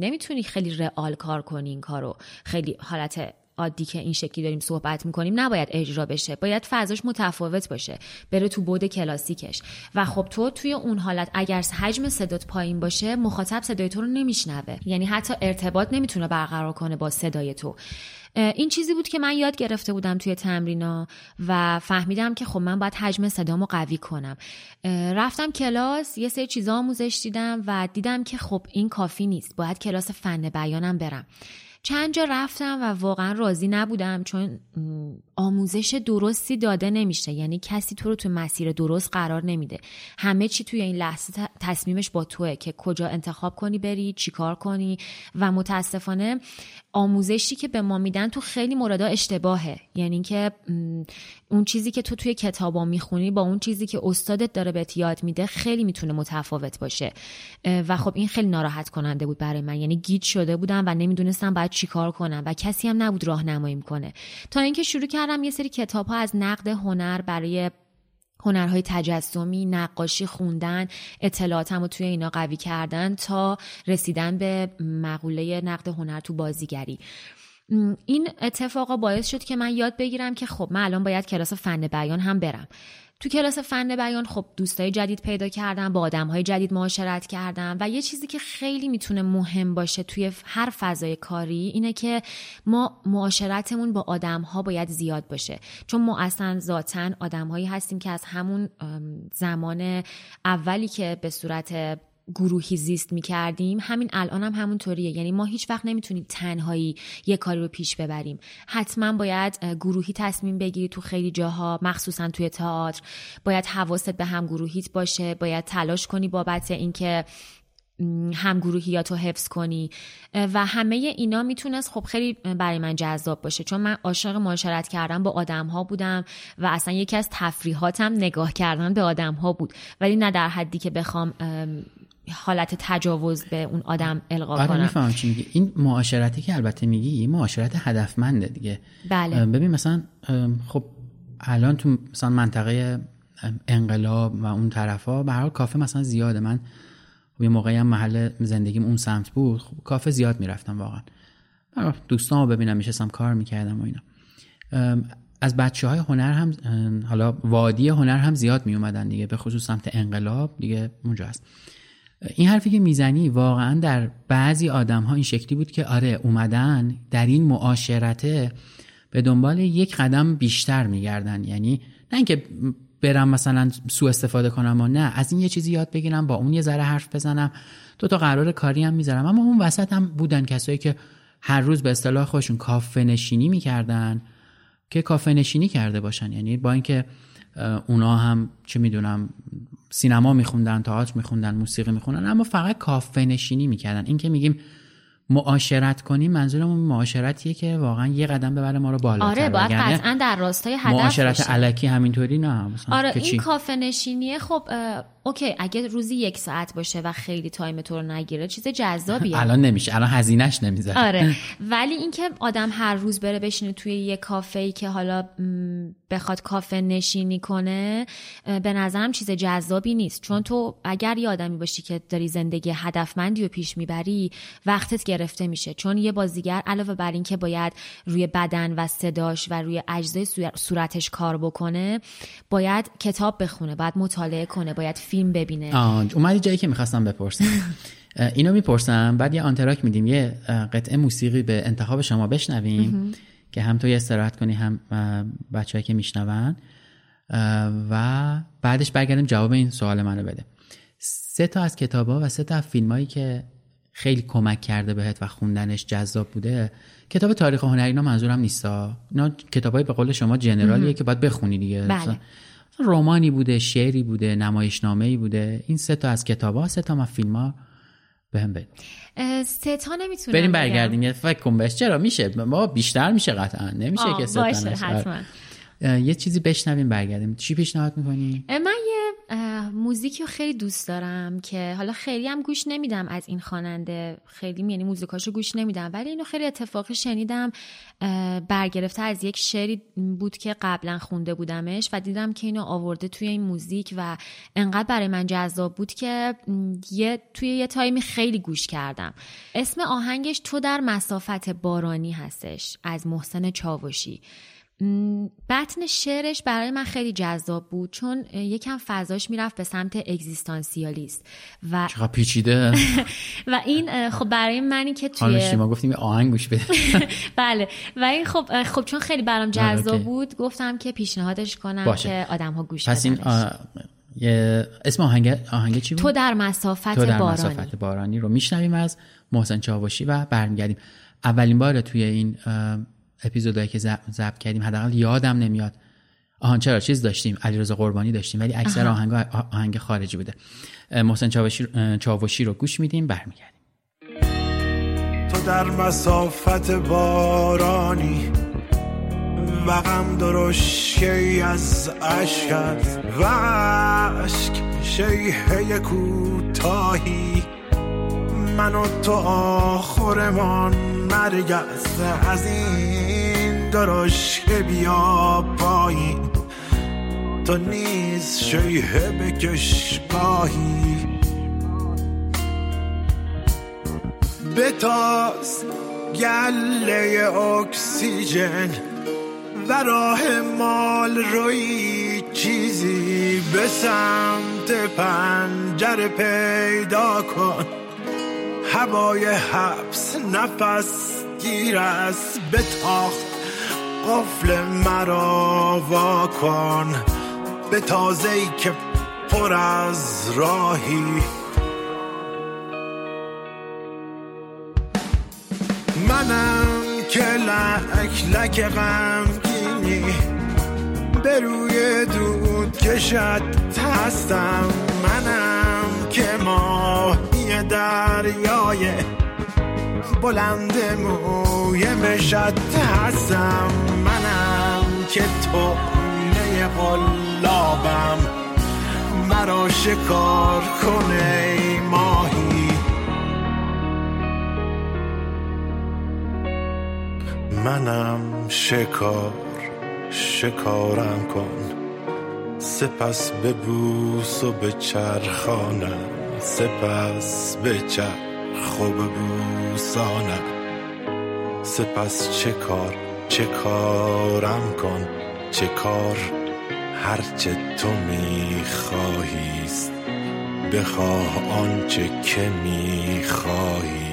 نمی‌تونی خیلی رئال کار کنی این کارو. خیلی حالت عادی که این شکلی داریم صحبت می‌کنیم نباید اجرا بشه. باید فضاش متفاوت باشه. بره تو بود کلاسیکش. و خب تو توی اون حالت اگر حجم صدات پایین باشه مخاطب صدای تو رو نمیشنوه. یعنی حتی ارتباط نمی‌تونه برقرار کنه با صدای تو. این چیزی بود که من یاد گرفته بودم توی تمرینا و فهمیدم که خب من باید حجم صدامو قوی کنم. رفتم کلاس یه سری چیزا آموزش دیدم و دیدم که خب این کافی نیست. باید کلاس فن بیانم برم. چند جا رفتم و واقعا راضی نبودم چون آموزش درستی داده نمیشه. یعنی کسی تو رو تو مسیر درست قرار نمیده. همه چی توی این لحظه تصمیمش با توه که کجا انتخاب کنی بری چیکار کنی. و متاسفانه آموزشی که به ما میدن تو خیلی موردا اشتباهه. یعنی اینکه اون چیزی که تو توی کتابا می‌خونی با اون چیزی که استادت داره بهت یاد میده خیلی می‌تونه متفاوت باشه. و خب این خیلی ناراحت کننده بود برای من. یعنی گیج شده بودم و نمی‌دونستم باید چیکار کنم و کسی هم نبود راهنمایی کنه. تا اینکه شروع کردم یه سری کتاب ها از نقد هنر برای هنرهای تجسمی نقاشی خوندن اطلاعاتم رو توی اینا قوی کردن تا رسیدن به مقوله نقد هنر تو بازیگری. این اتفاقا باعث شد که من یاد بگیرم که خب من الان باید کلاس فن بیان هم برم. تو کلاس فن بیان خب دوستای جدید پیدا کردم با آدمهای جدید معاشرت کردم و یه چیزی که خیلی می‌تونه مهم باشه توی هر فضای کاری اینه که ما معاشرتمون با آدمها باید زیاد باشه. چون ما اصلا ذاتا آدمهایی هستیم که از همون زمان اولی که به صورت گروهی زیست می‌کردیم همین الان هم همونطوریه. یعنی ما هیچ وقت نمی‌تونیم تنهایی یه کاری رو پیش ببریم. حتما باید گروهی تصمیم بگیری تو خیلی جاها مخصوصا توی تئاتر. باید حواست به هم گروهیت باشه. باید تلاش کنی بابت اینکه همگروهیات رو حفظ کنی. و همه اینا می‌تونست خب خیلی برای من جذاب باشه. چون من عاشق معاشرت کردن با آدم ها بودم و اصلا یکی از تفریحاتم نگاه کردن به آدم ها بود. ولی نه در حدی که بخوام حالت تجاوز به اون آدم القا آره کنم. می‌فهمم چی میگی. این معاشرتی که البته میگی معاشرت هدفمنده دیگه. بله. ببین مثلا خب الان تو مثلا منطقه انقلاب و اون طرفا به هر کافه مثلا زیاده. من خب یه موقعی هم محل زندگیم اون سمت بود. خب کافه زیاد می‌رفتم واقعا. دوستان رو ببینم میشستم کار می‌کردم و اینا. از بچه های هنر هم حالا وادی هنر هم زیاد می اومدن دیگه. به خصوص سمت انقلاب دیگه اونجا هست. این حرفی که می‌زنی واقعا در بعضی آدم ها این شکلی بود که آره اومدن در این معاشرته به دنبال یک قدم بیشتر میگردن. یعنی نه اینکه برم مثلا سو استفاده کنم و نه از این یه چیزی یاد بگیرم با اون یه ذره حرف بزنم. دو تا قرار کاری هم می‌ذارم. اما اون وسط هم بودن کسایی که هر روز به اصطلاح خودشون کافه نشینی می‌کردن که کافه نشینی کرده باشن. یعنی با اینکه اونا هم چه می‌دونم سینما میخوندن تئاتر میخوندن موسیقی میخوندن اما فقط کافه نشینی می‌کردن. این که میگیم معاشرت کنیم منظورمون معاشرتیه که واقعا یه قدم ببره ما رو بالا آره باید قطعا در راستای هدف معاشرت الکی همینطوری نه آره این کافه نشینیه خب okay اگه روزی یک ساعت باشه و خیلی time تو رو نگیره چیز جذابیه. [laughs] الان نمیشه الان هزینهش نمی‌ذاره. آره. [laughs] ولی اینکه آدم هر روز بره بشینه توی یه کافه ای که حالا بخواد کافه نشینی کنه به نظرم چیز جذابی نیست. چون تو اگر یه آدمی باشی که داری زندگی هدفمندی رو پیش می‌بری وقتت گرفته میشه. چون یه بازیگر علاوه بر اینکه باید روی بدن و صداش و روی اجزای صورتش کار بکنه باید کتاب بخونه باید مطالعه کنه باید فیلم ببینه. اومدی جایی که می‌خواستم بپرسم. [laughs] اینو می‌پرسم بعد یه آنتراک میدیم یه قطعه موسیقی به انتخاب شما بشنویم که هم تو یه استراحت کنی هم بچههایی که میشنون. و بعدش برگردیم جواب این سوال منو بده. سه تا از کتابا و سه تا از فیلمایی که خیلی کمک کرده بهت و خوندنش جذاب بوده کتاب تاریخ هنری اینا منظورم نیستا؟ اینا کتابای به قول شما جنرالیه که باید بخونی دیگه. بله. رومانی بوده شعری بوده نمایشنامه‌ای بوده. این سه تا از کتابا سه تا از فیلم‌ها به هم بده سه تا نمی‌تونم بریم برگردیم. فکر کن بهش. چرا؟ میشه. ما بیشتر میشه قطعا. نمیشه که سه حتما. یه چیزی بشنویم برگردیم. چی پیشنهاد می‌کنی؟ من یه موزیکی خیلی دوست دارم که حالا خیلی هم گوش نمیدم از این خواننده. خیلی یعنی موزیکاشو گوش نمیدم. ولی اینو خیلی اتفاقی شنیدم برگرفته از یک شعری بود که قبلا خونده بودمش و دیدم که اینو آورده توی این موزیک و انقدر برای من جذاب بود که یه توی یه تایمی خیلی گوش کردم. اسم آهنگش تو در مسافت بارانی هستش از محسن چاوشی. بطن شعرش برای من خیلی جذاب بود چون یکم فضاش می‌رفت به سمت اگزیستانسیالیست و چقدر پیچیده؟ [laughs] و این خب برای منی که توی ما گفتیم آهنگ گوش بده. [laughs] بله و این خب خب چون خیلی برام جذاب بود گفتم که پیشنهادش کنم باشه. که آدم ها گوش پس این یه اسم آهنگ آهنگ چی بود؟ تو در مسافت تو در بارانی. مسافت بارانی رو میشنویم از محسن چاوشی و برمیگردیم. اولین بار توی این اپیزودایی که ضبط کردیم حداقل یادم نمیاد. آهان چرا چیز داشتیم؟ علیرضا قربانی داشتیم ولی اکثر آهنگ آهنگ خارجی بوده. محسن چاوشی, چاوشی رو گوش میدیم برمیگردیم. تو در مسافت بارانی و غم درشکی از عشقت و عشق شیهه کوتاهی. من و تو آخرمان مرگ است از این درشک بیا پایین. تو نیز شیه بکش گاهی بتاز گله اکسیژن و راه مال روی چیزی به سمت پنجره پیدا کن. هوای حبس نفس گیر از بتاخت. قفل مرا واکن به تازه ای که پر از راهی. منم که لک لک غمگینی به روی دود کشد هستم. منم که ما دریای بلند موی مشد هستم. منم که تو قلابم مرا شکار کنه ماهی. منم شکار شکارم کن. سپس به بوس و به چرخانم. سپس به چرخ و به بوسانم سپس چه کار چه کارم کن چه کار هرچه تو میخواهیست بخواه آنچه که می‌خواهی.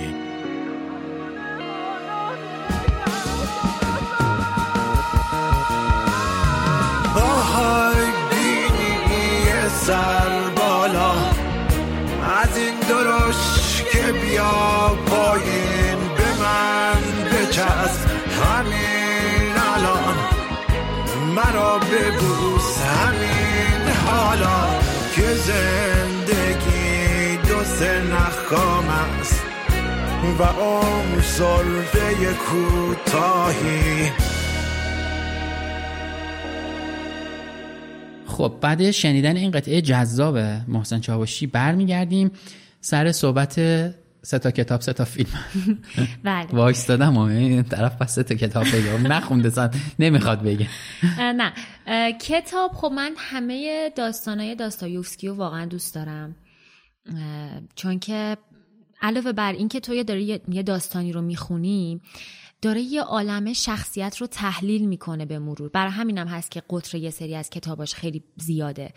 زندگی دو نخام است و اون سلفه کوتاهی. خب بعد شنیدن این قطعه جذاب محسن چاوشی برمیگردیم سر صحبت سه تا کتاب سه تا فیلم. [laughs] بله. وایس دادم این طرف پس سه تا کتاب بگم نخونده سن. نمی‌خواد بگه. [laughs] نه. کتاب خب من همه داستانای داستایوفسکی رو واقعا دوست دارم. چون که علاوه بر این که تو داری یه داستانی رو می‌خونی داره یه عالمه شخصیت رو تحلیل می‌کنه به مرور. برای همینم هست که قطر یه سری از کتاباش خیلی زیاده.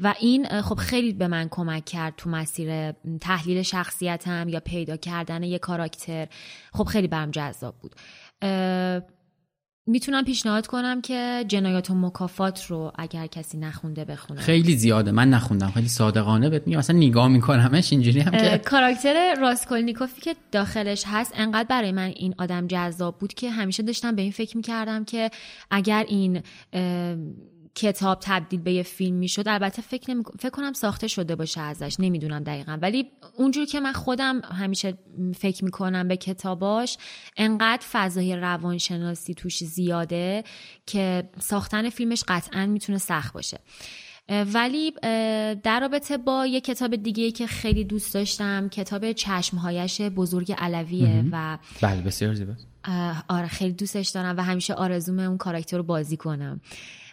و این خب خیلی به من کمک کرد تو مسیر تحلیل شخصیتم یا پیدا کردن یه کاراکتر. خب خیلی برم جذاب بود. می‌تونم پیشنهاد کنم که جنایات و مکافات رو اگر کسی نخونده بخونه. خیلی زیاده. من نخوندم. خیلی صادقانه بهت میگم. مثلا نگاه میکنمش. اینجوری هم که کاراکتر راسکولنیکوفی که داخلش هست انقدر برای من این آدم جذاب بود که همیشه داشتم به این فکر می‌کردم که اگر این کتاب تبدیل به یه فیلم می‌شد البته فکر نمی... فکر کنم ساخته شده باشه ازش نمی‌دونم دقیقا. ولی اونجور که من خودم همیشه فکر می‌کنم به کتاباش انقدر فضای روانشناسی توش زیاده که ساختن فیلمش قطعا می‌تونه سخت باشه. ولی در رابطه با یه کتاب دیگه که خیلی دوست داشتم کتاب چشمهایش بزرگ علویه و بله بسیار زیباست. آره خیلی دوستش دارم و همیشه آرزوم اون کاراکتر رو بازی کنم.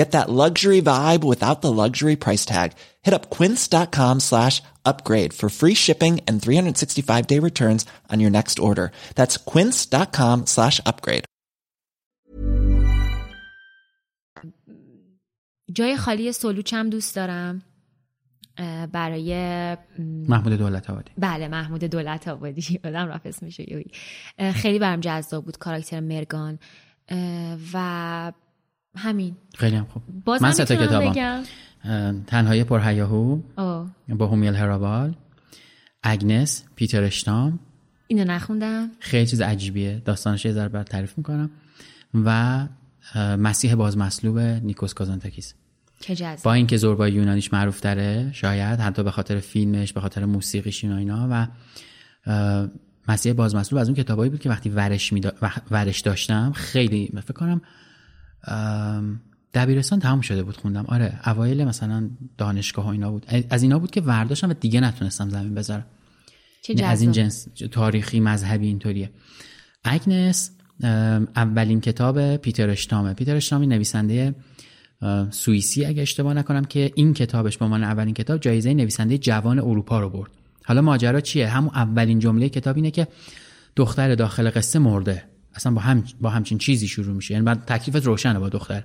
Get that luxury vibe without the luxury price tag. Hit up quince.com slash upgrade for free shipping and 365 day returns on your next order. That's quince.com slash upgrade. جای خالی سلوچ هم دوست دارم برای محمود دولت آبادی بله محمود دولت آبادی آدم رفت اسمش خیلی برام جذاب بود کاراکتر مرگان و همین. خیلی هم خوب. من سه تا کتابم. تنهای پرهیاهو با هومیل هرابال اگنس پیتر اشتام. اینو نخوندم. خیلی چیز عجیبیه. داستانش یه ذره تعریف می‌کنم. و مسیح بازمسلوب نیکوس کازانتاکیس که با اینکه زوربای یونانیش معروف تره شاید حتی به خاطر فیلمش به خاطر موسیقیش اینا اینا و مسیح بازمسلوب از اون کتابایی بود که وقتی ورش, می ورش داشتم خیلی فکر کنم دبیرستان تمام شده بود خوندم. آره اوایل مثلا دانشگاه ها اینا بود. از اینا بود که ورداشتم و دیگه نتونستم زمین بذارم. چه از این جنس تاریخی مذهبی اینطوریه. اگنس اولین کتاب پیتر اشتامه. پیتر اشتامی نویسنده سوئیسی اگه اشتباه نکنم که این کتابش به عنوان اولین کتاب جایزه نویسنده جوان اروپا رو برد. حالا ماجرا چیه؟ همون اولین جمله کتاب اینه که دختر داخل قصه مرده. اصلا با هم با همچین چیزی شروع میشه. یعنی بعد تکلیفت روشنه با دختر.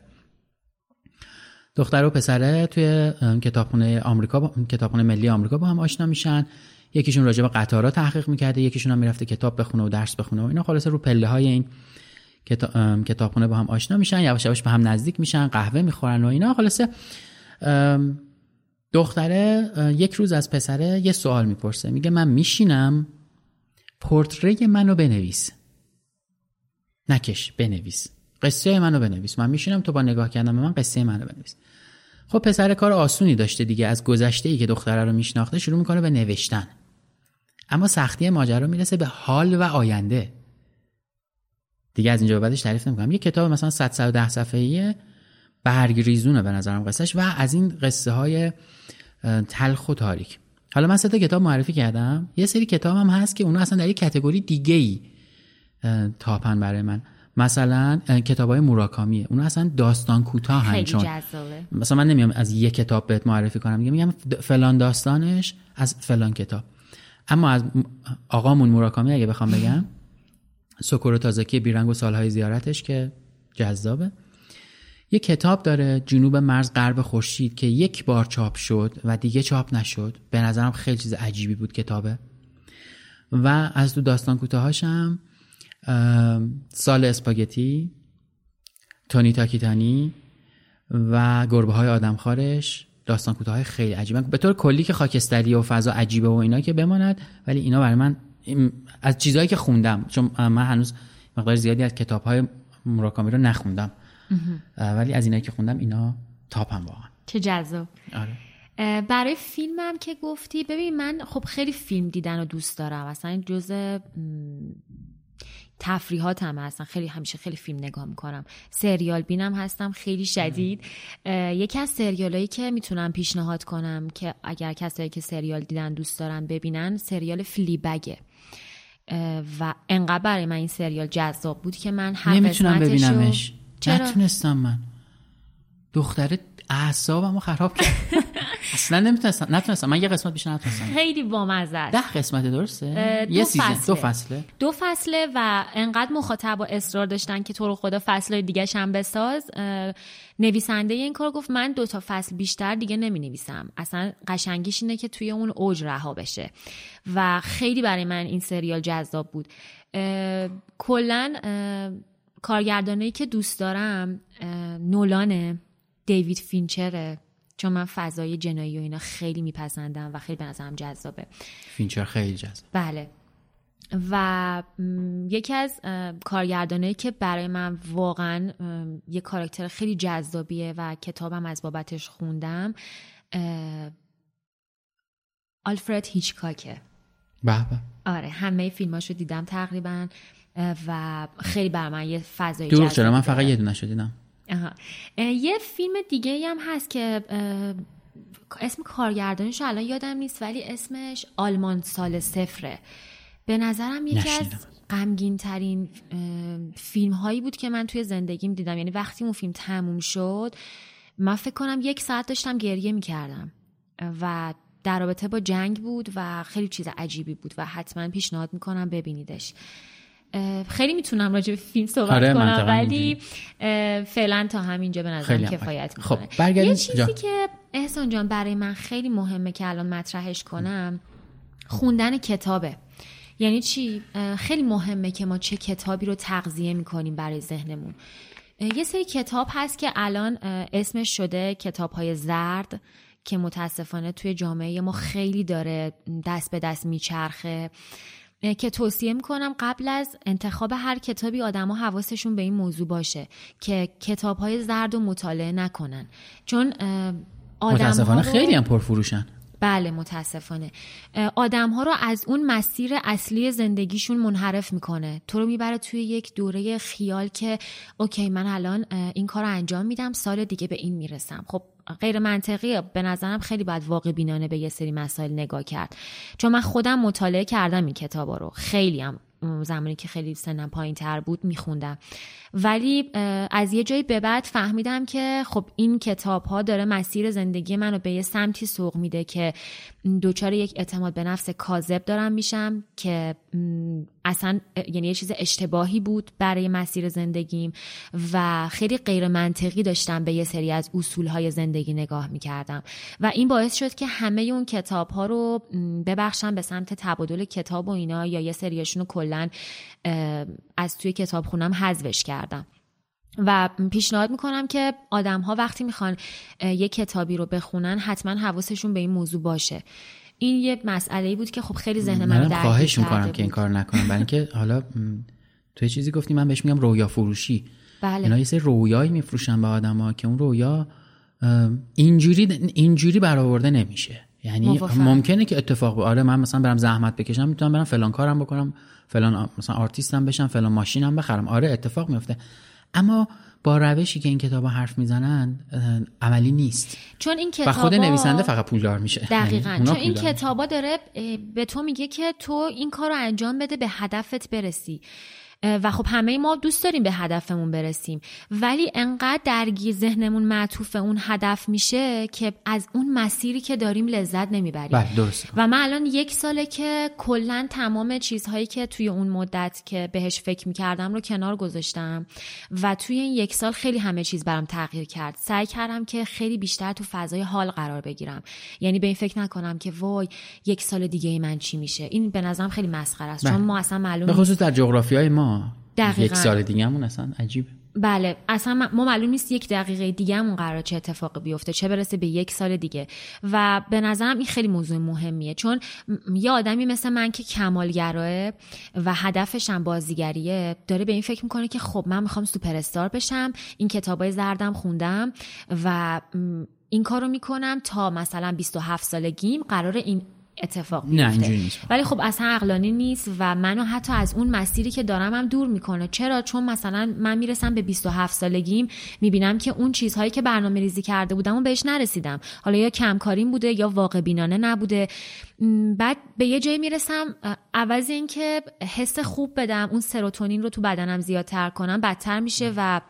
دختر و پسره توی کتابخونه آمریکا با... کتابخونه ملی آمریکا با هم آشنا میشن. یکیشون راجع به قطارها تحقیق می‌کرده یکیشون هم می‌رفته کتاب بخونه و درس بخونه و اینا. خلاصه رو پله های این کتابخونه با هم آشنا میشن یواش یواش به هم نزدیک میشن قهوه می‌خورن و اینا. خلاصه دختره یک روز از پسره یه سوال می‌پرسه. میگه من میشینم پورتری منو بنویس. نکش بنویس. قصه منو بنویس. من میشینم تو با نگاه کردم به من قصه منو بنویس. خب پسر کار آسونی داشته دیگه. از گذشته ای که دختره رو میشناخته شروع می‌کنه به نوشتن. اما سختی ماجرا می‌رسه به حال و آینده. دیگه از اینجا به بعدش تعریف نمی‌کنم. یه کتاب مثلا 100 110 صفحه‌ایه. برگ ریزونه به نظرم قصهش و از این قصه های تلخ و تاریک. حالا من سه تا کتاب معرفی کردم. یه سری کتاب هم هست که اونو اصلا در یک کتگوری دیگه ای تاپن برای من. مثلا کتاب های موراکامیه. اونو اصلا داستان کوتاه هم چون مثلا من نمیام از یک کتاب بهت معرفی کنم. میگم فلان داستانش از فلان کتاب. اما از آقامون موراکامی اگه بخوام بگم [laughs] سکورو تازکی بیرنگ و سالهای زیارتش که جذابه. یه کتاب داره جنوب مرز غرب خورشید که یک بار چاپ شد و دیگه چاپ نشد. به نظرم خیلی چیز عجیبی بود کتابه. و از تو داستان کوتاهاشم سال اسپاگتی تونی تاکیتانی و گربه های آدمخوارش داستان کوتاه خیلی عجیبه. به طور کلی که خاکستری و فضا عجیبه و اینا که بماند ولی اینا برای من از چیزهایی که خوندم چون من هنوز مقدار زیادی از کتاب های مراکامی رو نخوندم. ولی از اینایی که خوندم اینا تاپم واقعا. چه جذاب. آره. برای فیلمم که گفتی ببین من خب خیلی فیلم دیدن رو دوست دارم. اصلا جز تفریحات هم هستن. خیلی همیشه خیلی فیلم نگاه می‌کنم. سریال بینم هستم. خیلی شدید. یکی از سریال هایی که می‌تونم پیشنهاد کنم که اگر کسایی که سریال دیدن دوست دارن ببینن سریال فلی بگه و انقدر برای من این سریال جذاب بود که من هر نمی‌تونم ببینمش. نتونستم من. دختره اعصابمو خراب کرد. [laughs] اصلا نمی‌تونستم نتونستم. من یه قسمت بیشتر نتونستم. خیلی بامزه است. ده قسمت درسته؟ یه سیزن دو فصله. دو فصله و انقدر مخاطب و اصرار داشتن که تو رو خدا فصل دیگه هم بساز. نویسنده این کار گفت من دو تا فصل بیشتر دیگه نمی نویسم اصلا قشنگیش اینه که توی اون اوج رها بشه. و خیلی برای من این سریال جذاب بود. کلا کارگردانایی که دوست دارم نولانه. دیوید فینچره. چون من فضای جنایی و اینا خیلی میپسندم و خیلی به نظرم جذابه. فینچر خیلی جذاب. بله. و یکی از کارگردانایی که برای من واقعا یه کاراکتر خیلی جذابیه و کتابم از بابتش خوندم آلفرد هیچکاکه. به آره همه فیلماشو دیدم تقریبا و خیلی بر من یه فضای دور چرا من فقط یه دونه دیدم یه فیلم دیگه هم هست که اسم کارگردانش الان یادم نیست ولی اسمش آلمان سال سفره به نظرم یکی از غمگین ترین فیلم هایی بود که من توی زندگیم دیدم. یعنی وقتی اون فیلم تموم شد من فکر کنم یک ساعت داشتم گریه می‌کردم. و در رابطه با جنگ بود و خیلی چیز عجیبی بود و حتما پیشنهاد می‌کنم ببینیدش. خیلی می‌تونم راجع به فیلم صحبت آره کنم ولی فعلا تا همینجا به نظر کفایت خب یه چیزی که احسان جان برای من خیلی مهمه که الان مطرحش کنم خوندن کتابه. یعنی چی؟ خیلی مهمه که ما چه کتابی رو تغذیه می‌کنیم برای ذهنمون. یه سری کتاب هست که الان اسمش شده کتاب های زرد که متاسفانه توی جامعه ما خیلی داره دست به دست میچرخه. که توصیه می‌کنم قبل از انتخاب هر کتابی آدما حواسشون به این موضوع باشه که کتاب های زرد و مطالعه نکنن. چون آدم متاسفانه خیلی هم پرفروشن. بله متاسفانه. آدم ها رو از اون مسیر اصلی زندگیشون منحرف می‌کنه. تو رو می‌بره توی یک دوره خیال که اوکی من الان این کار رو انجام میدم سال دیگه به این می‌رسم. خب غیر منطقیه به نظرم خیلی باید واقع بینانه به یه سری مسائل نگاه کرد. چون من خودم مطالعه کردم این کتابا رو. خیلی هم زمانی که خیلی سنم پایین تر بود میخوندم. ولی از یه جایی به بعد فهمیدم که خب این کتاب ها داره مسیر زندگی منو به یه سمتی سوق میده که دوچار یک اعتماد به نفس کاذب دارم میشم که اصلا یعنی یه چیز اشتباهی بود برای مسیر زندگیم و خیلی غیر منطقی داشتم به یه سری از اصولهای زندگی نگاه می‌کردم. و این باعث شد که همه اون کتاب ها رو ببخشم به سمت تبادل کتاب و اینا یا یه سریاشون رو کلا از توی کتاب خونم حذفش کردم. و پیشنهاد می‌کنم که آدم ها وقتی می‌خوان یه کتابی رو بخونن حتما حواسشون به این موضوع باشه. این یه مسئله بود که خب خیلی ذهن من درگیر خواهش می‌کنم که این کار نکنم. برای اینکه حالا تو چیزی گفتی من بهش میگم رویا فروشی. بله. اینا یه سری رویایی میفروشن به آدما که اون رویا اینجوری اینجوری برآورده نمیشه. یعنی. ممکنه که اتفاق آره من مثلا برم زحمت بکشم می‌تونم برم فلان کارم بکنم فلان مثلا آرتیستم بشم فلان ماشینم بخرم. آره اتفاق میفته اما با روشی که این کتابا حرف می‌زنن عملی نیست. چون این کتابا... و خود نویسنده فقط پولدار میشه. دقیقا. یعنی چون این کتابا داره به تو میگه که تو این کار رو انجام بده به هدفت برسی. و خب همه ما دوست داریم به هدفمون برسیم. ولی انقدر درگیر ذهنمون معطوف اون هدف میشه که از اون مسیری که داریم لذت نمی‌بریم. بله و من الان یک ساله که کلا تمام چیزهایی که توی اون مدت که بهش فکر می‌کردم رو کنار گذاشتم و توی این یک سال خیلی همه چیز برام تغییر کرد. سعی کردم که خیلی بیشتر تو فضای حال قرار بگیرم. یعنی به این فکر نکنم که وای یک سال دیگه من چی میشه؟ این به نظرم خیلی مسخره است. چون بله. ما اصلا معلوم به خصوص در جغرافی ما. دقیقا. یک سال دیگه همون اصلا عجیب بله اصلا ما معلوم نیست یک دقیقه دیگه همون قرار چه اتفاقی بیفته چه برسه به یک سال دیگه. و به نظرم این خیلی موضوع مهمیه چون یه آدمی مثل من که کمالگراه و هدفش هم بازیگریه داره به این فکر می‌کنه که خب من می‌خوام سوپر استار بشم این کتابای زردم خوندم و این کارو می‌کنم تا مثلا 27 سالگیم قرار این اتفاق نیست. ولی خب اصلا عقلانی نیست و منو حتی از اون مسیری که دارم هم دور می‌کنه. چرا؟ چون مثلا من می‌رسم به 27 سالگیم می‌بینم که اون چیزهایی که برنامه ریزی کرده بودم و بهش نرسیدم. حالا یا کمکاریم بوده یا واقع بینانه نبوده. بعد به یه جایی می‌رسم عوض اینکه حس خوب بدم اون سروتونین رو تو بدنم زیادتر کنم بدتر میشه و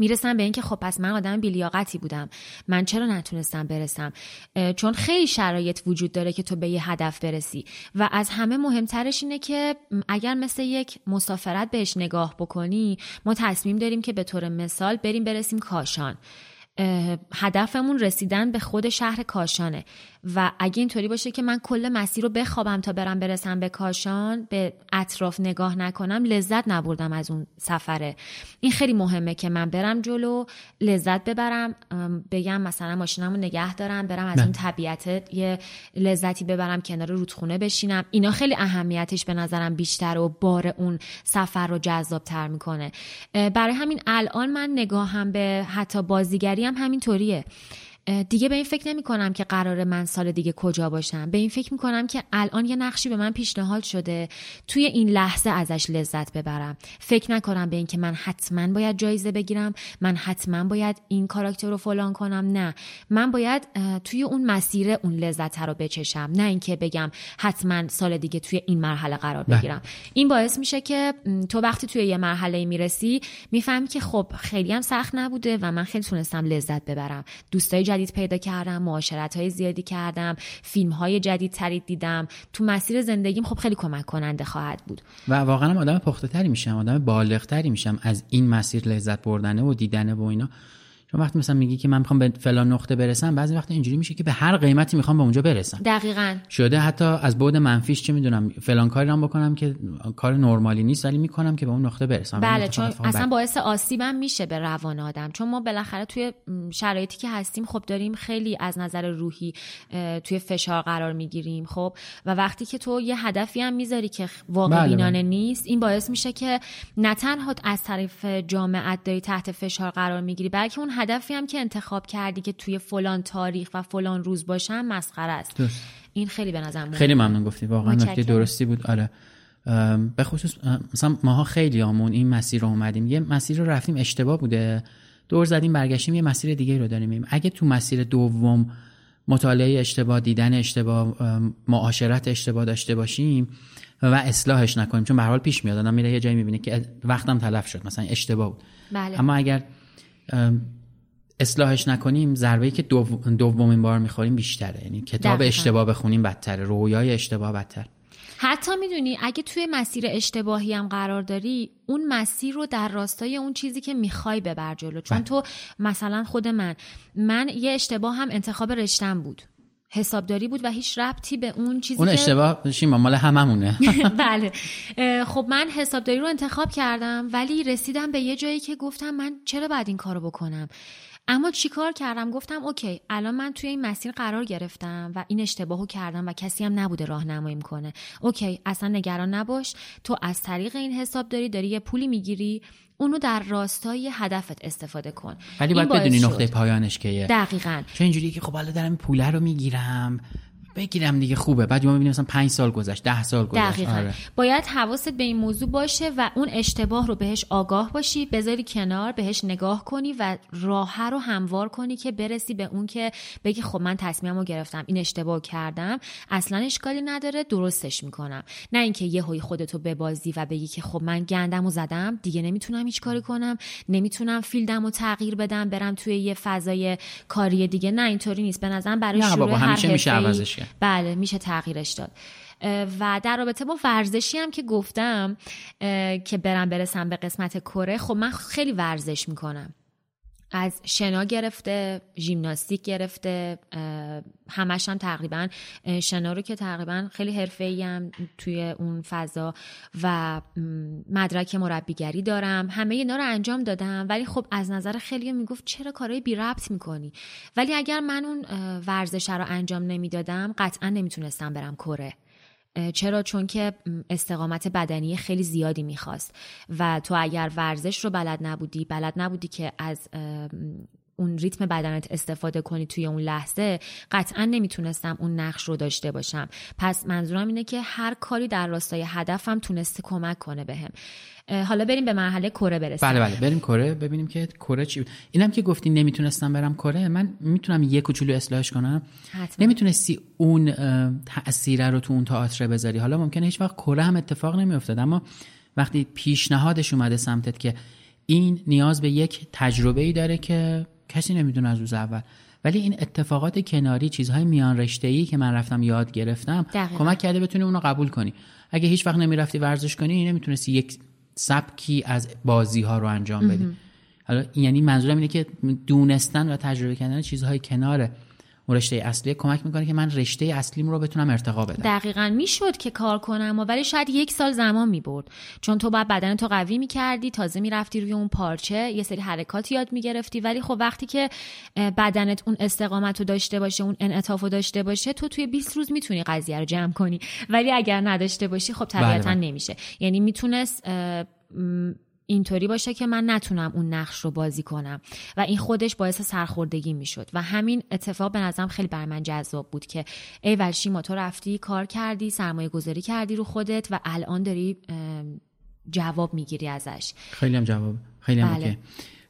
می‌رسم به اینکه خب پس من آدم بیلیاقتی بودم. من چرا نتونستم برسم؟ چون خیلی شرایط وجود داره که تو به یه هدف برسی. و از همه مهمترش اینه که اگر مثل یک مسافرت بهش نگاه بکنی ما تصمیم داریم که به طور مثال بریم برسیم کاشان. هدفمون رسیدن به خود شهر کاشانه. و اگه اینطوری باشه که من کل مسیر رو بخوابم تا برم برسم به کاشان به اطراف نگاه نکنم لذت نبردم از اون سفره. این خیلی مهمه که من برم جلو لذت ببرم بگم مثلا ماشینمو نگه دارم برم از اون طبیعت یه لذتی ببرم کنار رودخونه بشینم. اینا خیلی اهمیتش به نظرم بیشتر و بار اون سفر رو جذاب تر می‌کنه برای همین الان من نگاهم به حتی بازیگری هم همینطوریه. دیگه به این فکر نمی کنم که قرار من سال دیگه کجا باشم. به این فکر می کنم که الان یه نقشی به من پیشنهاد شده. توی این لحظه ازش لذت ببرم. فکر نکنم به اینکه من حتما باید جایزه بگیرم. من حتما باید این کاراکتر رو فلان کنم. نه. من باید توی اون مسیر اون لذت رو بچشم. نه اینکه بگم حتما سال دیگه توی این مرحله قرار. بگیرم. این باعث میشه که تو وقتی توی یه مرحله می‌رسی می‌فهمی که خب خیلی هم سخت نبوده و من خیلی تونستم لذت ببرم. دوستای جدید پیدا کردم معاشرت های زیادی کردم فیلم های جدید ترید دیدم. تو مسیر زندگیم خب خیلی کمک کننده خواهد بود. و واقعا آدم پخته تری میشم آدم بالغ تری میشم از این مسیر لذت بردنه و دیدنه و اینا. چون وقتی مثلا میگی که من می‌خوام به فلان نقطه برسم بعضی وقت اینجوری میشه که به هر قیمتی می‌خوام به اونجا برسم. دقیقا. شده حتی از بعد منفیش چه می‌دونم فلان کاری رو بکنم که کار نرمالی نیست ولی می‌کنم که به اون نقطه برسم. بله چون اصلا باعث آسیبم میشه به روان آدم. چون ما بالاخره توی شرایطی که هستیم خب داریم خیلی از نظر روحی توی فشار قرار می‌گیریم خب. و وقتی که تو یه هدفی هم می‌ذاری که واقع بله بینانه بله. نیست این باعث میشه که نه تنها از طرف جامعت داری تحت فشار قرار می‌گیری بلکه اون هدفی هم که انتخاب کردی که توی فلان تاریخ و فلان روز باشم مسخره است. این خیلی به نظر خیلی ممنون گفتی. واقعا نکته درستی بود. آره. به خصوص مثلا ماها خیلی آمون این مسیر رو اومدیم. یه مسیر رو رفتیم اشتباه بوده. دور زدیم برگشتیم یه مسیر دیگه رو داریم. اگه تو مسیر دوم مطالعه اشتباه دیدن اشتباه معاشرت اشتباه داشته باشیم و اصلاحش نکنیم. چون به حال پیش میاد. آدم میره یه جایی می‌بینه که وقتم تلف شد. مثلا اشتباه بود. بله. اما اگر اصلاحش نکنیم ضربه که دومین بار می‌خوریم بیشتره. یعنی کتاب اشتباه بخونیم بدتره. رویای اشتباه بدتر. حتی می‌دونی اگه توی مسیر اشتباهی هم قرار داری اون مسیر رو در راستای اون چیزی که می‌خوای ببر جلو. چون بله. تو مثلا خود من من یه اشتباه هم انتخاب رشتم بود. حسابداری بود و هیچ ربطی به اون چیزی اون اشتباه شیما مال هممونه. [laughs] بله. خب من حسابداری رو انتخاب کردم ولی رسیدم به یه جایی که گفتم من چرا باید این کارو بکنم؟ اما چیکار کردم؟ گفتم okay الان من توی این مسیر قرار گرفتم و این اشتباهو کردم و کسی هم نبوده راهنمایی کنه. okay اصلا نگران نباش. تو از طریق این حساب داری داری یه پولی می‌گیری. اونو در راستای هدفت استفاده کن. ولی باید بدونی نقطه پایانش کیه. دقیقا. چون اینجوریه که خب حالا دارم پوله رو می‌گیرم. بگیرم دیگه خوبه. بعد ما می‌بینیم مثلا 5 سال گذشت 10 سال گذشت. دقیقا. آره. باید حواست به این موضوع باشه و اون اشتباه رو بهش آگاه باشی بذاری کنار بهش نگاه کنی و راه رو هموار کنی که برسی به اون که بگی خب من تصمیممو گرفتم این اشتباه کردم. اصلا اشکالی نداره درستش می‌کنم. نه اینکه یه هوی خودتو ببازی و بگی که خب من گندمو زدم دیگه نمی‌تونم هیچ کاری کنم. نمی‌تونم فیلدمو تغییر بدم برم توی یه فضای کاری دیگه. نه اینطوری نیست. به نظرم برای شروع هر میشه عوضش بله میشه تغییرش داد. و در رابطه با ورزشی هم که گفتم که برم برسم به قسمت کره خب من خیلی ورزش می‌کنم. از شنا گرفته ژیمناستیک گرفته همش هم تقریبا شنا رو که تقریبا خیلی حرفه هم توی اون فضا و مدرک مربیگری دارم. همه اینا رو انجام دادم. ولی خب از نظر خیلی می‌گفت چرا کارهای بی ربط می‌کنی؟ ولی اگر من اون ورزش رو انجام نمی‌دادم قطعا نمی‌تونستم برم کره. چرا؟ چون که استقامت بدنی خیلی زیادی می‌خواست. و تو اگر ورزش رو بلد نبودی بلد نبودی که از اون ریتم بدنت استفاده کنی توی اون لحظه قطعا نمی‌تونستم اون نقش رو داشته باشم. پس منظورم اینه که هر کاری در راستای هدفم تونسته کمک کنه بهم. حالا بریم به مرحله کره برسیم. بله بله. بریم کره ببینیم که کره چی اینم که گفتی نمی‌تونستم برم کره من می‌تونم یه کوچولو اصلاحش کنم. حتما. نمی‌تونستی اون تاثیر رو تو اون تئاتر بذاری. حالا ممکنه هیچ وقت کره هم اتفاق نمیافتاد اما وقتی پیشنهادش اومده سمتت که این نیاز به یک تجربه ای داره که کسی نمی‌دونه از روز اول. ولی این اتفاقات کناری چیزهای میان رشته ای که من رفتم یاد گرفتم کمک کرده بتونی اونو قبول کنی. اگه هیچ وقت نمی‌رفتی ورزش کنی نمی‌تونستی یک سبکی از بازی ها رو انجام بدی. حالا یعنی منظورم اینه که دونستن و تجربه کردن چیزهای کناره. رشته اصلی کمک می‌کنه که من رشته اصلیم رو بتونم ارتقا بدم. دقیقا می‌شد که کار کنم و ولی شاید یک سال زمان می‌برد. چون تو باید بدن تو قوی می‌کردی تازه می‌رفتی روی اون پارچه یه سری حرکات یاد می‌گرفتی. ولی خب وقتی که بدنت اون استقامت رو داشته باشه اون انعطاف رو داشته باشه تو توی 20 روز می‌تونی قضیه رو جمع کنی. ولی اگر نداشته باشی خب طبیعتا بله، بله. نمیشه. یعنی می‌تونست اینطوری باشه که من نتونم اون نقش رو بازی کنم. و این خودش باعث سرخوردگی می‌شد. و همین اتفاق به نظرم خیلی بر من جذاب بود که ای ولشی تو رفتی کار کردی سرمایه گذاری کردی رو خودت و الان داری جواب می‌گیری ازش. خیلی هم جواب خیلی هم بله.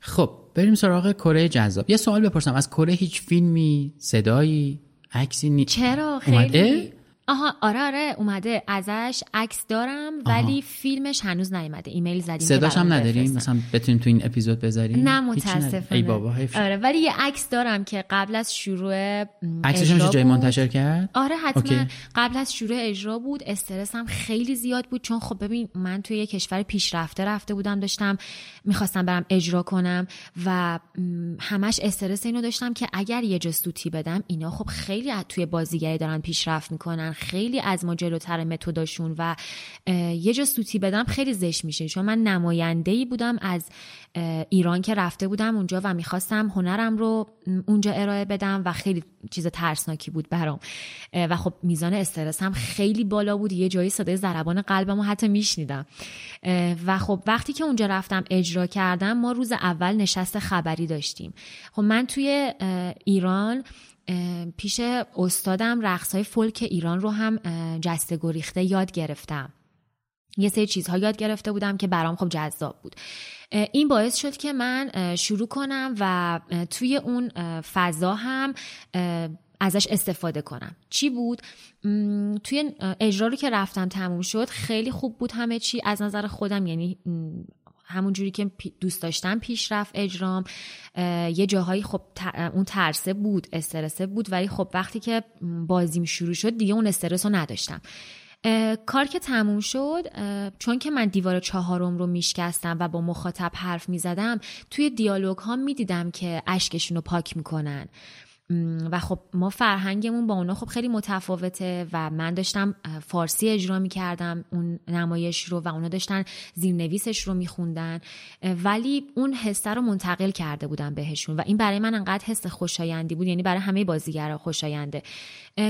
خب بریم سراغ کره جذاب. یه سوال بپرسم. از کره هیچ فیلمی صدایی عکسی نی... چرا؟ خیلی آها آره آره اومده. ازش عکس دارم ولی فیلمش هنوز نیومده. ایمیل زدیم صداش هم نداریم؟ مثلا بتونیم تو این اپیزود بذاریم؟ نه متاسفانه ای بابا حیف آره ولی یه عکس دارم که قبل از شروع عکسش میشه جای منتشر کرد؟ آره حتما. قبل از شروع اجرا بود. استرسم خیلی زیاد بود چون خب ببین من توی یه کشور پیشرفته رفته بودم داشتم می‌خواستم برم اجرا کنم و همش استرس اینو داشتم که اگر یه جستوتی بدم اینا خب خیلی توی بازیگری دارن پیشرفت می‌کنن. خیلی از ما جلوتر متداشون و یه جا سوتی بدم خیلی زشت میشه. چون من نماینده ای بودم از ایران که رفته بودم اونجا و می‌خواستم هنرم رو اونجا ارائه بدم و خیلی چیز ترسناکی بود برام. و خب میزان استرس هم خیلی بالا بود. یه جایی صدای ضربان قلبم رو حتی میشنیدم. و خب وقتی که اونجا رفتم اجرا کردم ما روز اول نشست خبری داشتیم. خب من توی ایران پیش استادم رقص های فولک ایران رو هم جسته گریخته یاد گرفتم. یه سری چیزها یاد گرفته بودم که برام خب جذاب بود. این باعث شد که من شروع کنم و توی اون فضا هم ازش استفاده کنم. چی بود؟ توی اجرا رو که رفتم تموم شد خیلی خوب بود همه چی. از نظر خودم یعنی همون جوری که دوست داشتم پیشرفت اجرام یه جاهایی خب اون ترسه بود استرسه بود ولی خب وقتی که بازیم شروع شد دیگه اون استرس رو نداشتم. کار که تموم شد چون که من دیوار چهارم رو میشکستم و با مخاطب حرف می‌زدم توی دیالوگ ها می‌دیدم که اشکشون رو پاک می‌کنن. و خب ما فرهنگمون با اونا خب خیلی متفاوته و من داشتم فارسی اجرا می کردم اون نمایش رو و اونا داشتن زیرنویسش رو میخوندن ولی اون حسه رو منتقل کرده بودم بهشون و این برای من انقدر حس خوشایندی بود یعنی برای همه بازیگرا خوشاینده.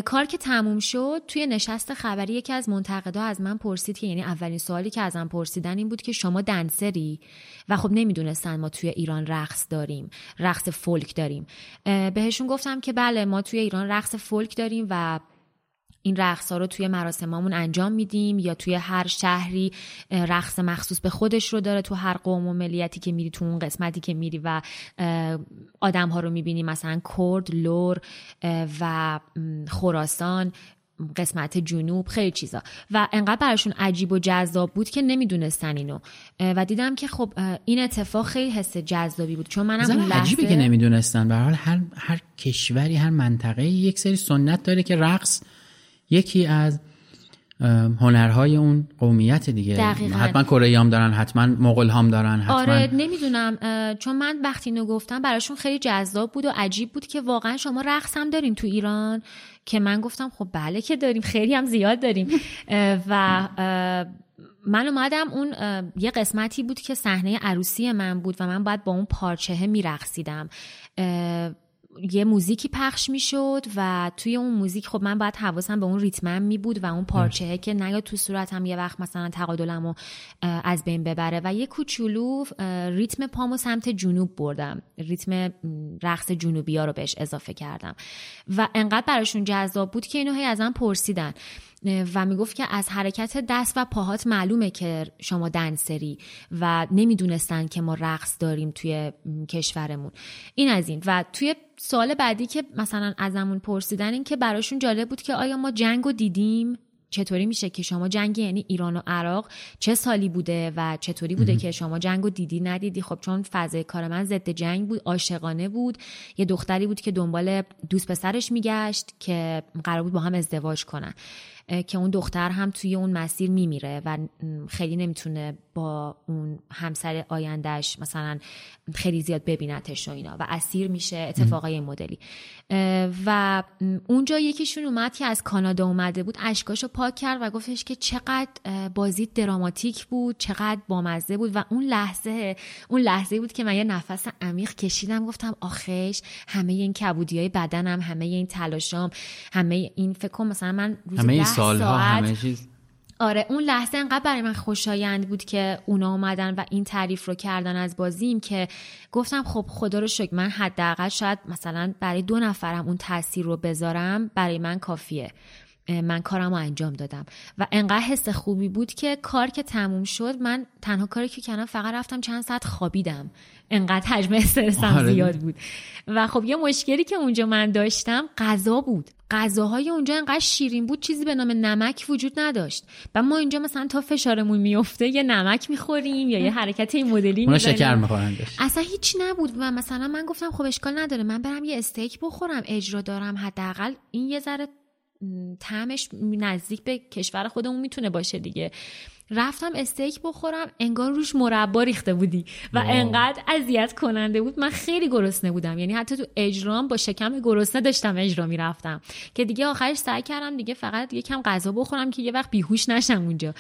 کار که تموم شد توی نشست خبری یکی از منتقدا از من پرسید که یعنی اولین سوالی که ازم پرسیدن این بود که شما دنسری؟ و خب نمی‌دونستن ما توی ایران رقص داریم رقص فولک داریم. بهشون گفتم که بله ما توی ایران رقص فولک داریم و این رقص ها رو توی مراسمامون انجام میدیم یا توی هر شهری رقص مخصوص به خودش رو داره تو هر قوم و ملیتی که میری تو اون قسمتی که میری و آدم ها رو می‌بینی مثلا کرد، لور و خراسان. قسمت جنوب خیلی چیزا. و انقدر براشون عجیب و جذاب بود که نمی‌دونستن اینو. و دیدم که خب این اتفاق خیلی حس جذابی بود. چون منم اون لحظه عجیبه که نمی‌دونستن. به حال هر هر کشوری هر منطقه یک سری سنت داره که رقص یکی از هنرهای اون قومیت دیگه. دقیقا. حتما کره هم دارن حتما مغول هم دارن حتما آره نمی‌دونم. چون من وقتی اینو گفتم براشون خیلی جذاب بود و عجیب بود که واقعا شما رقص هم دارین تو ایران. که من گفتم خب بله که داریم خیلی هم زیاد داریم. و من اومدم اون یه قسمتی بود که صحنه عروسی من بود و من باید با اون پارچه میرقصیدم. یه موزیکی پخش می‌شد و توی اون موزیک خب من باید حواسم به اون ریتمم می بود و اون پارچه که نیاد تو صورتم یه وقت مثلا تقادلمو از بین ببره. و یه کوچولو ریتم پامو سمت جنوب بردم. ریتم رقص جنوبی ها رو بهش اضافه کردم. و انقدر براشون جذاب بود که اینو هی ازم پرسیدن. و می‌گفت که از حرکت دست و پاهات معلومه که شما دنسری و نمی‌دونستن که ما رقص داریم توی کشورمون. این از این. و توی سوال بعدی که مثلا ازمون پرسیدن این که براشون جالب بود که آیا ما جنگ رو دیدیم؟ چطوری میشه که شما جنگ یعنی ایران و عراق چه سالی بوده و چطوری بوده که شما جنگ رو دیدی ندیدی؟ خب چون فضای کار من ضد جنگ بود عاشقانه بود. یه دختری بود که دنبال دوست پسرش میگشت که قرار بود با هم ازدواج کنن. که اون دختر هم توی اون مسیر میمیره و خیلی نمی‌تونه با اون همسر آیندهش مثلا خیلی زیاد ببینتش و اینا. و اسیر میشه اتفاقای مدلی. و اونجا یکیشون اومد که از کانادا اومده بود اشکاشو پاک کرد و گفتش که چقدر بازی دراماتیک بود چقدر بامزه بود و اون لحظه اون لحظه بود که من یه نفس عمیق کشیدم گفتم آخش همه این کبودی های بدنم همه این تلاشام همه این فکر مثلا من همه سالها همه چیز. آره اون لحظه انقدر برای من خوشایند بود که اونا اومدن و این تعریف رو کردن از بازیم که گفتم خب خدا رو شکر من حداقل شاید مثلا برای دو نفرم اون تاثیر رو بذارم برای من کافیه. من کارم رو انجام دادم. و انقدر حس خوبی بود که کار که تموم شد من تنها کاری که کردم فقط رفتم چند ساعت خوابیدم. انقدر حجم استرسم آره. زیاد بود. و خب یه مشکلی که اونجا من داشتم غذا بود. غذاهای اونجا انقدر شیرین بود چیزی به نام نمک وجود نداشت. و ما اینجا مثلا تا فشارمون میفته یه نمک می‌خوریم یا یه حرکت این مدلی می‌زنیم شکر می‌خورن اصلا هیچی نبود. و مثلا من گفتم خب اشکال نداره من برم یه استیک بخورم اجرا دارم حداقل این یه ذره طعمش نزدیک به کشور خودمون می‌تونه باشه دیگه. رفتم استیک بخورم انگار روش مربا ریخته بودی و واو. انقدر اذیت کننده بود. من خیلی گرسنه بودم. یعنی حتی تو اجرام با شکم گرسنه داشتم اجرا می‌رفتم. که دیگه آخرش سعی کردم دیگه فقط یکم غذا بخورم که یه وقت بیهوش نشم اونجا.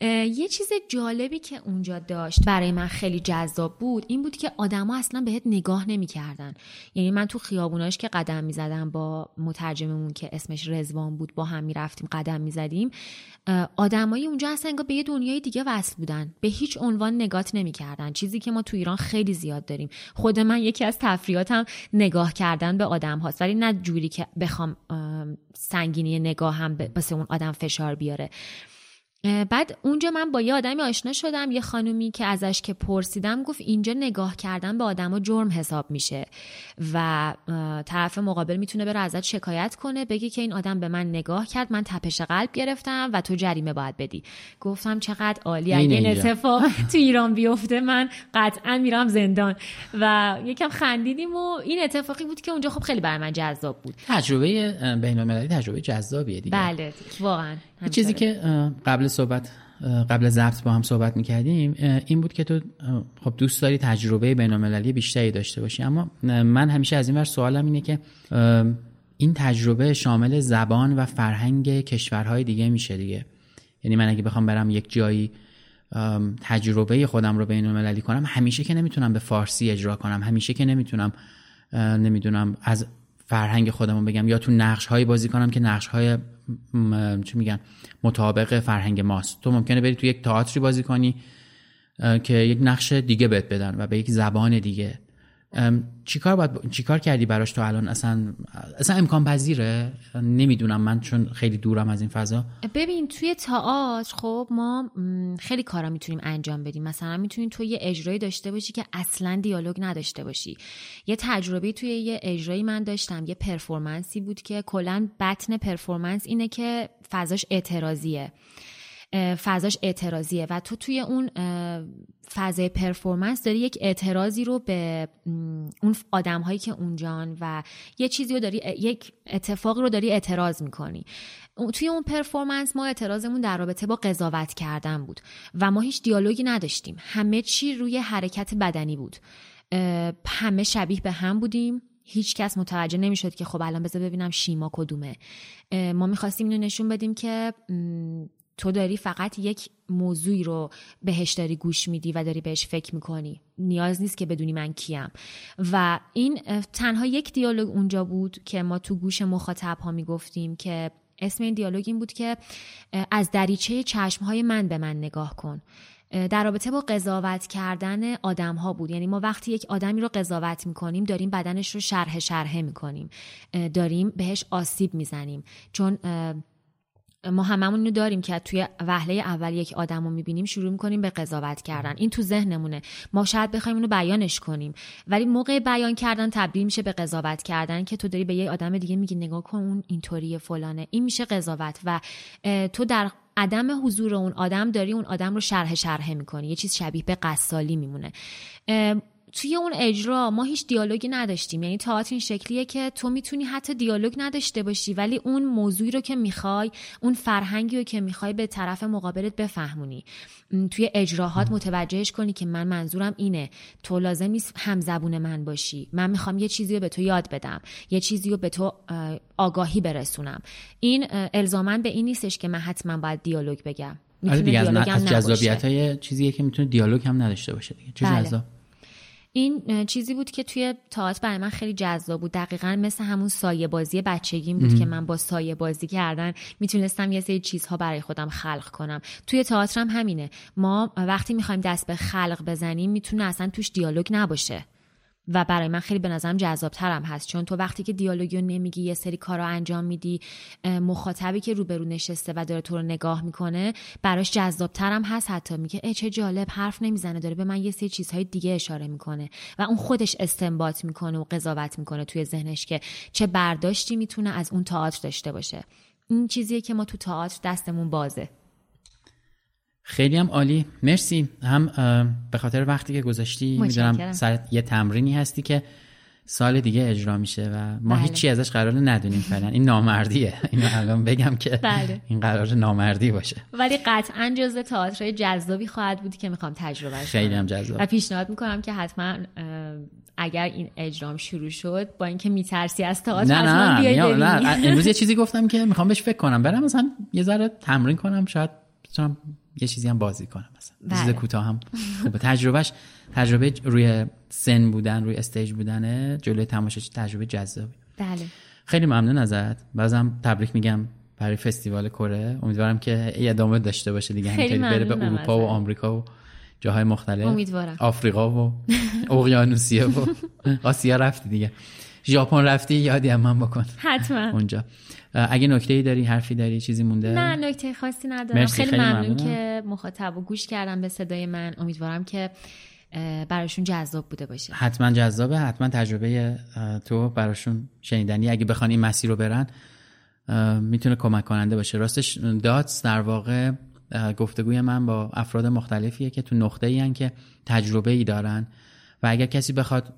یه چیز جالبی که اونجا داشت برای من خیلی جذاب بود این بود که آدما اصلا بهت نگاه نمی‌کردن. یعنی من تو خیابوناش که قدم می‌زدم با مترجممون که اسمش رزوان بود با هم می‌رفتیم قدم می‌زدیم. آدمای اونجا اصلا انگار به یه دنیای دیگه وصل بودن. به هیچ عنوان نگات نمی‌کردن. چیزی که ما تو ایران خیلی زیاد داریم. خود من یکی از تفریحاتم نگاه کردن به آدم هاست. ولی نه جوری که بخوام سنگینی نگاه هم به اون آدم فشار بیاره. بعد اونجا من با یه آدمی آشنا شدم یه خانومی که ازش که پرسیدم گفت اینجا نگاه کردن به آدما جرم حساب میشه و طرف مقابل می‌تونه بره ازت شکایت کنه بگه که این آدم به من نگاه کرد من تپش قلب گرفتم و تو جریمه باید بدی. گفتم چقدر عالی اگه این اتفاق [laughs] تو ایران بیفته من قطعا میرم زندان. و یکم خندیدیم و این اتفاقی بود که اونجا خب خیلی برای من جذاب بود. تجربه بین تجربه جذابیه دیگه. بله واقعا. چیزی که قبل صحبت قبل ضبط با هم صحبت می‌کردیم این بود که تو خب دوست داری تجربه بین بیشتری داشته باشی اما من همیشه از این ور سوالم اینه که این تجربه شامل زبان و فرهنگ کشورهای دیگه میشه دیگه. یعنی من اگه بخوام برم یک جایی تجربه خودم رو بین المللی کنم همیشه که نمی‌تونم به فارسی اجرا کنم همیشه که نمی‌تونم نمی‌دونم از فرهنگ خودمون بگم یا تو نقش هایی بازی کنم که نقش های چی میگن؟ مطابق فرهنگ ماست. تو ممکنه بری تو یک تئاتری بازی کنی که یک نقش دیگه بهت بدن و به یک زبان دیگه. چیکار باید چیکار کردی براش تو الان؟ اصلا اصلا امکان پذیره؟ نمی‌دونم من چون خیلی دورم از این فضا. ببین توی تئاتر خب ما خیلی کارا می‌تونیم انجام بدیم. مثلا می‌تونیم تو یه اجرایی داشته باشی که اصلا دیالوگ نداشته باشی. یه تجربه توی یه اجرایی من داشتم. یه پرفورمنسی بود که کلا بطن پرفورمنس اینه که فضاش اعتراضیه. فضاش اعتراضیه و تو توی اون فضای پرفورمنس داری یک اعتراضی رو به اون آدم هایی که اونجان و یه چیزی رو داری یک اتفاق رو داری اعتراض می‌کنی. توی اون پرفورمنس ما اعتراضمون در رابطه با قضاوت کردن بود و ما هیچ دیالوگی نداشتیم. همه چی روی حرکت بدنی بود. همه شبیه به هم بودیم. هیچ کس متوجه نمی‌شد که خب الان بذار ببینم شیما کدومه. ما می‌خواستیم اینو نشون بدیم که تو داری فقط یک موضوعی رو بهش داری گوش میدی و داری بهش فکر می‌کنی. نیاز نیست که بدونی من کیم. و این تنها یک دیالوگ اونجا بود که ما تو گوش مخاطب ها می‌گفتیم که اسم این دیالوگ این بود که از دریچه چشم های من به من نگاه کن. در رابطه با قضاوت کردن آدم ها بود. یعنی ما وقتی یک آدمی رو قضاوت می‌کنیم داریم بدنش رو شرح شرحه می‌کنیم. داریم بهش آسیب می‌زنیم. چون ما هممون رو داریم که توی وهله اول یک آدم رو می‌بینیم شروع می‌کنیم به قضاوت کردن. این تو ذهنمونه. ما شاید بخوایم اینو بیانش کنیم. ولی موقع بیان کردن تبدیل میشه به قضاوت کردن که تو داری به یه آدم دیگه میگی نگاه کن اون اینطوری فلانه. این میشه قضاوت و تو در عدم حضور اون آدم داری اون آدم رو شرح شرحه می‌کنی. یه چیز شبیه به قصالی میمونه. توی اون اجرا ما هیچ دیالوگی نداشتیم. یعنی تئاتر این شکلیه که تو می‌تونی حتی دیالوگ نداشته باشی ولی اون موضوعی رو که می‌خوای اون فرهنگی رو که می‌خوای به طرف مقابلت بفهمونی. توی اجراهات متوجهش کنی که من منظورم اینه. تو لازم نیست همزبون من باشی. من می‌خوام یه چیزی رو به تو یاد بدم. یه چیزی رو به تو آگاهی برسونم. این الزاما به این نیستش که من حتما باید دیالوگ بگم. آره دیگه از, جذابیت های چیزیه که می‌تونه دیالوگ هم نداشته باشه دیگه. چه بله. این چیزی بود که توی تئاتر برای من خیلی جذاب بود. دقیقا مثل همون سایه بازی بچگیم بود که من با سایه بازی کردن می‌تونستم یه سری چیزها برای خودم خلق کنم. توی تئاتر هم همینه. ما وقتی می‌خوایم دست به خلق بزنیم می‌تونه اصلا توش دیالوگ نباشه. و برای من خیلی به نظرم جذابترم هست. چون تو وقتی که دیالوگی نمیگی یه سری کار رو انجام میدی مخاطبی که روبرو نشسته و داره تو رو نگاه می‌کنه براش جذابترم هست. حتی میگه ای چه جالب حرف نمی‌زنه داره به من یه سری چیزهای دیگه اشاره می‌کنه. و اون خودش استنباط می‌کنه و قضاوت می‌کنه توی ذهنش که چه برداشتی می‌تونه از اون تئاتر داشته باشه. این چیزیه که ما تو تئاتر دستمون بازه. خیلی هم عالی. مرسی. هم به خاطر وقتی که گذاشتی می‌دونم سر یه تمرینی هستی که سال دیگه اجرا میشه و ما بله. هیچی ازش قرار ندونیم فعلا. این نامردیه. اینو الان بگم که بله. این قرار نامردی باشه. ولی قطعا جزء تئاتر جذابی خواهد بود که می‌خوام تجربه خیلی هم جذاب. و پیشنهاد می‌کنم که حتما اگر این اجرام شروع شد با اینکه میترسی از تئاتر نه نه نه, نه. امروز یه چیزی گفتم که می‌خوام بهش فکر کنم. برم مثلا یه ذره تمرین کنم. شاید یه چیزی هم بازی کنم مثلا. چیز بله. کوتاه هم خوبه. تجربهش تجربه روی سن بودن روی استیج بودنه. جلوی تماشاچی تجربه جذابی. بله. خیلی ممنون ازت. بازم تبریک میگم برای فستیوال کره. امیدوارم که ادامه داشته باشه دیگه. همینطوری بره به اروپا و آمریکا و جاهای مختلف. امیدوارم. آفریقا و [laughs] اقیانوسیه و آسیا رفتی دیگه. ژاپن رفتی؟ یادی هم من بکن. حتما. [laughs] اونجا. اگه نکته ای داری حرفی داری چیزی مونده؟ نه نکته خاصی ندارم. خیلی, خیلی ممنون که مخاطب و گوش کردم به صدای من. امیدوارم که براشون جذاب بوده باشه. حتما جذابه. حتما تجربه تو براشون شنیدنی. اگه بخوان این مسیر رو برن می‌تونه کمک کننده باشه. راستش داتس در واقع گفتگوی من با افراد مختلفیه که تو نقطه ای که تجربه ای دارن. و اگر کسی بخواد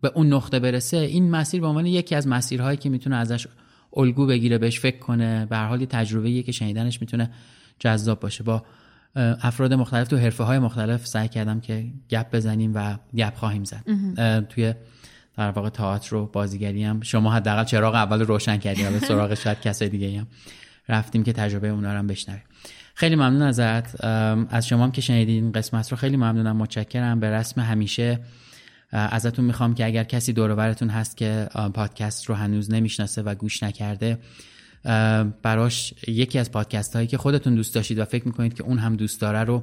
به اون نقطه برسه این مسیر به عنوان یکی از مسیرهایی که می‌تونه ازش الگو بگیره بهش فکر کنه به هر حال تجربه که شنیدنش می‌تونه جذاب باشه. با افراد مختلف تو حرفه های مختلف سعی کردم که گپ بزنیم و گپ خواهیم زد. توی در واقع تئاتر رو بازیگری هم. شما حداقل چراغ اول روشن کردیم به سراغ [laughs] شاید کسای دیگه هم. رفتیم که تجربه اونا رو هم بشنویم. خیلی ممنون ازت. از شما هم که شنیدین قسمت رو خیلی ممنونم. متشکرم. به رسم همیشه ازتون می‌خوام که اگر کسی دورورتون هست که پادکست رو هنوز نمی‌شناسه و گوش نکرده براش یکی از پادکست هایی که خودتون دوست داشتید و فکر می‌کنید که اون هم دوست داره رو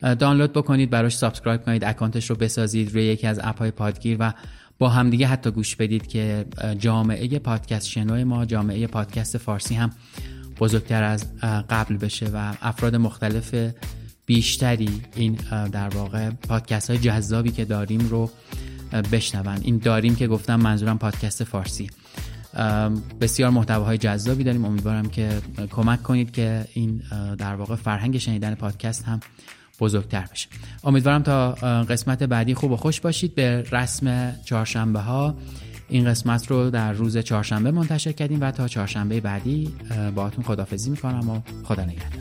دانلود بکنید براش subscribe کنید account ش رو بسازید روی یکی از app های پادگیر و با همدیگه حتی گوش بدید که جامعه پادکست شنوی ما جامعه پادکست فارسی هم بزرگتر از قبل بشه و افراد مختلف بیشتری این در واقع پادکست های جذابی که داریم رو بشنون. این داریم که گفتم منظورم پادکست فارسی. بسیار محتواهای جذابی داریم. امیدوارم که کمک کنید که این در واقع فرهنگ شنیدن پادکست هم بزرگتر بشه. امیدوارم تا قسمت بعدی خوب و خوش باشید. به رسم چهارشنبه ها این قسمت رو در روز چهارشنبه منتشر کردیم و تا چهارشنبه بعدی باهاتون خدافزی می‌کنم و خدا نگهدار.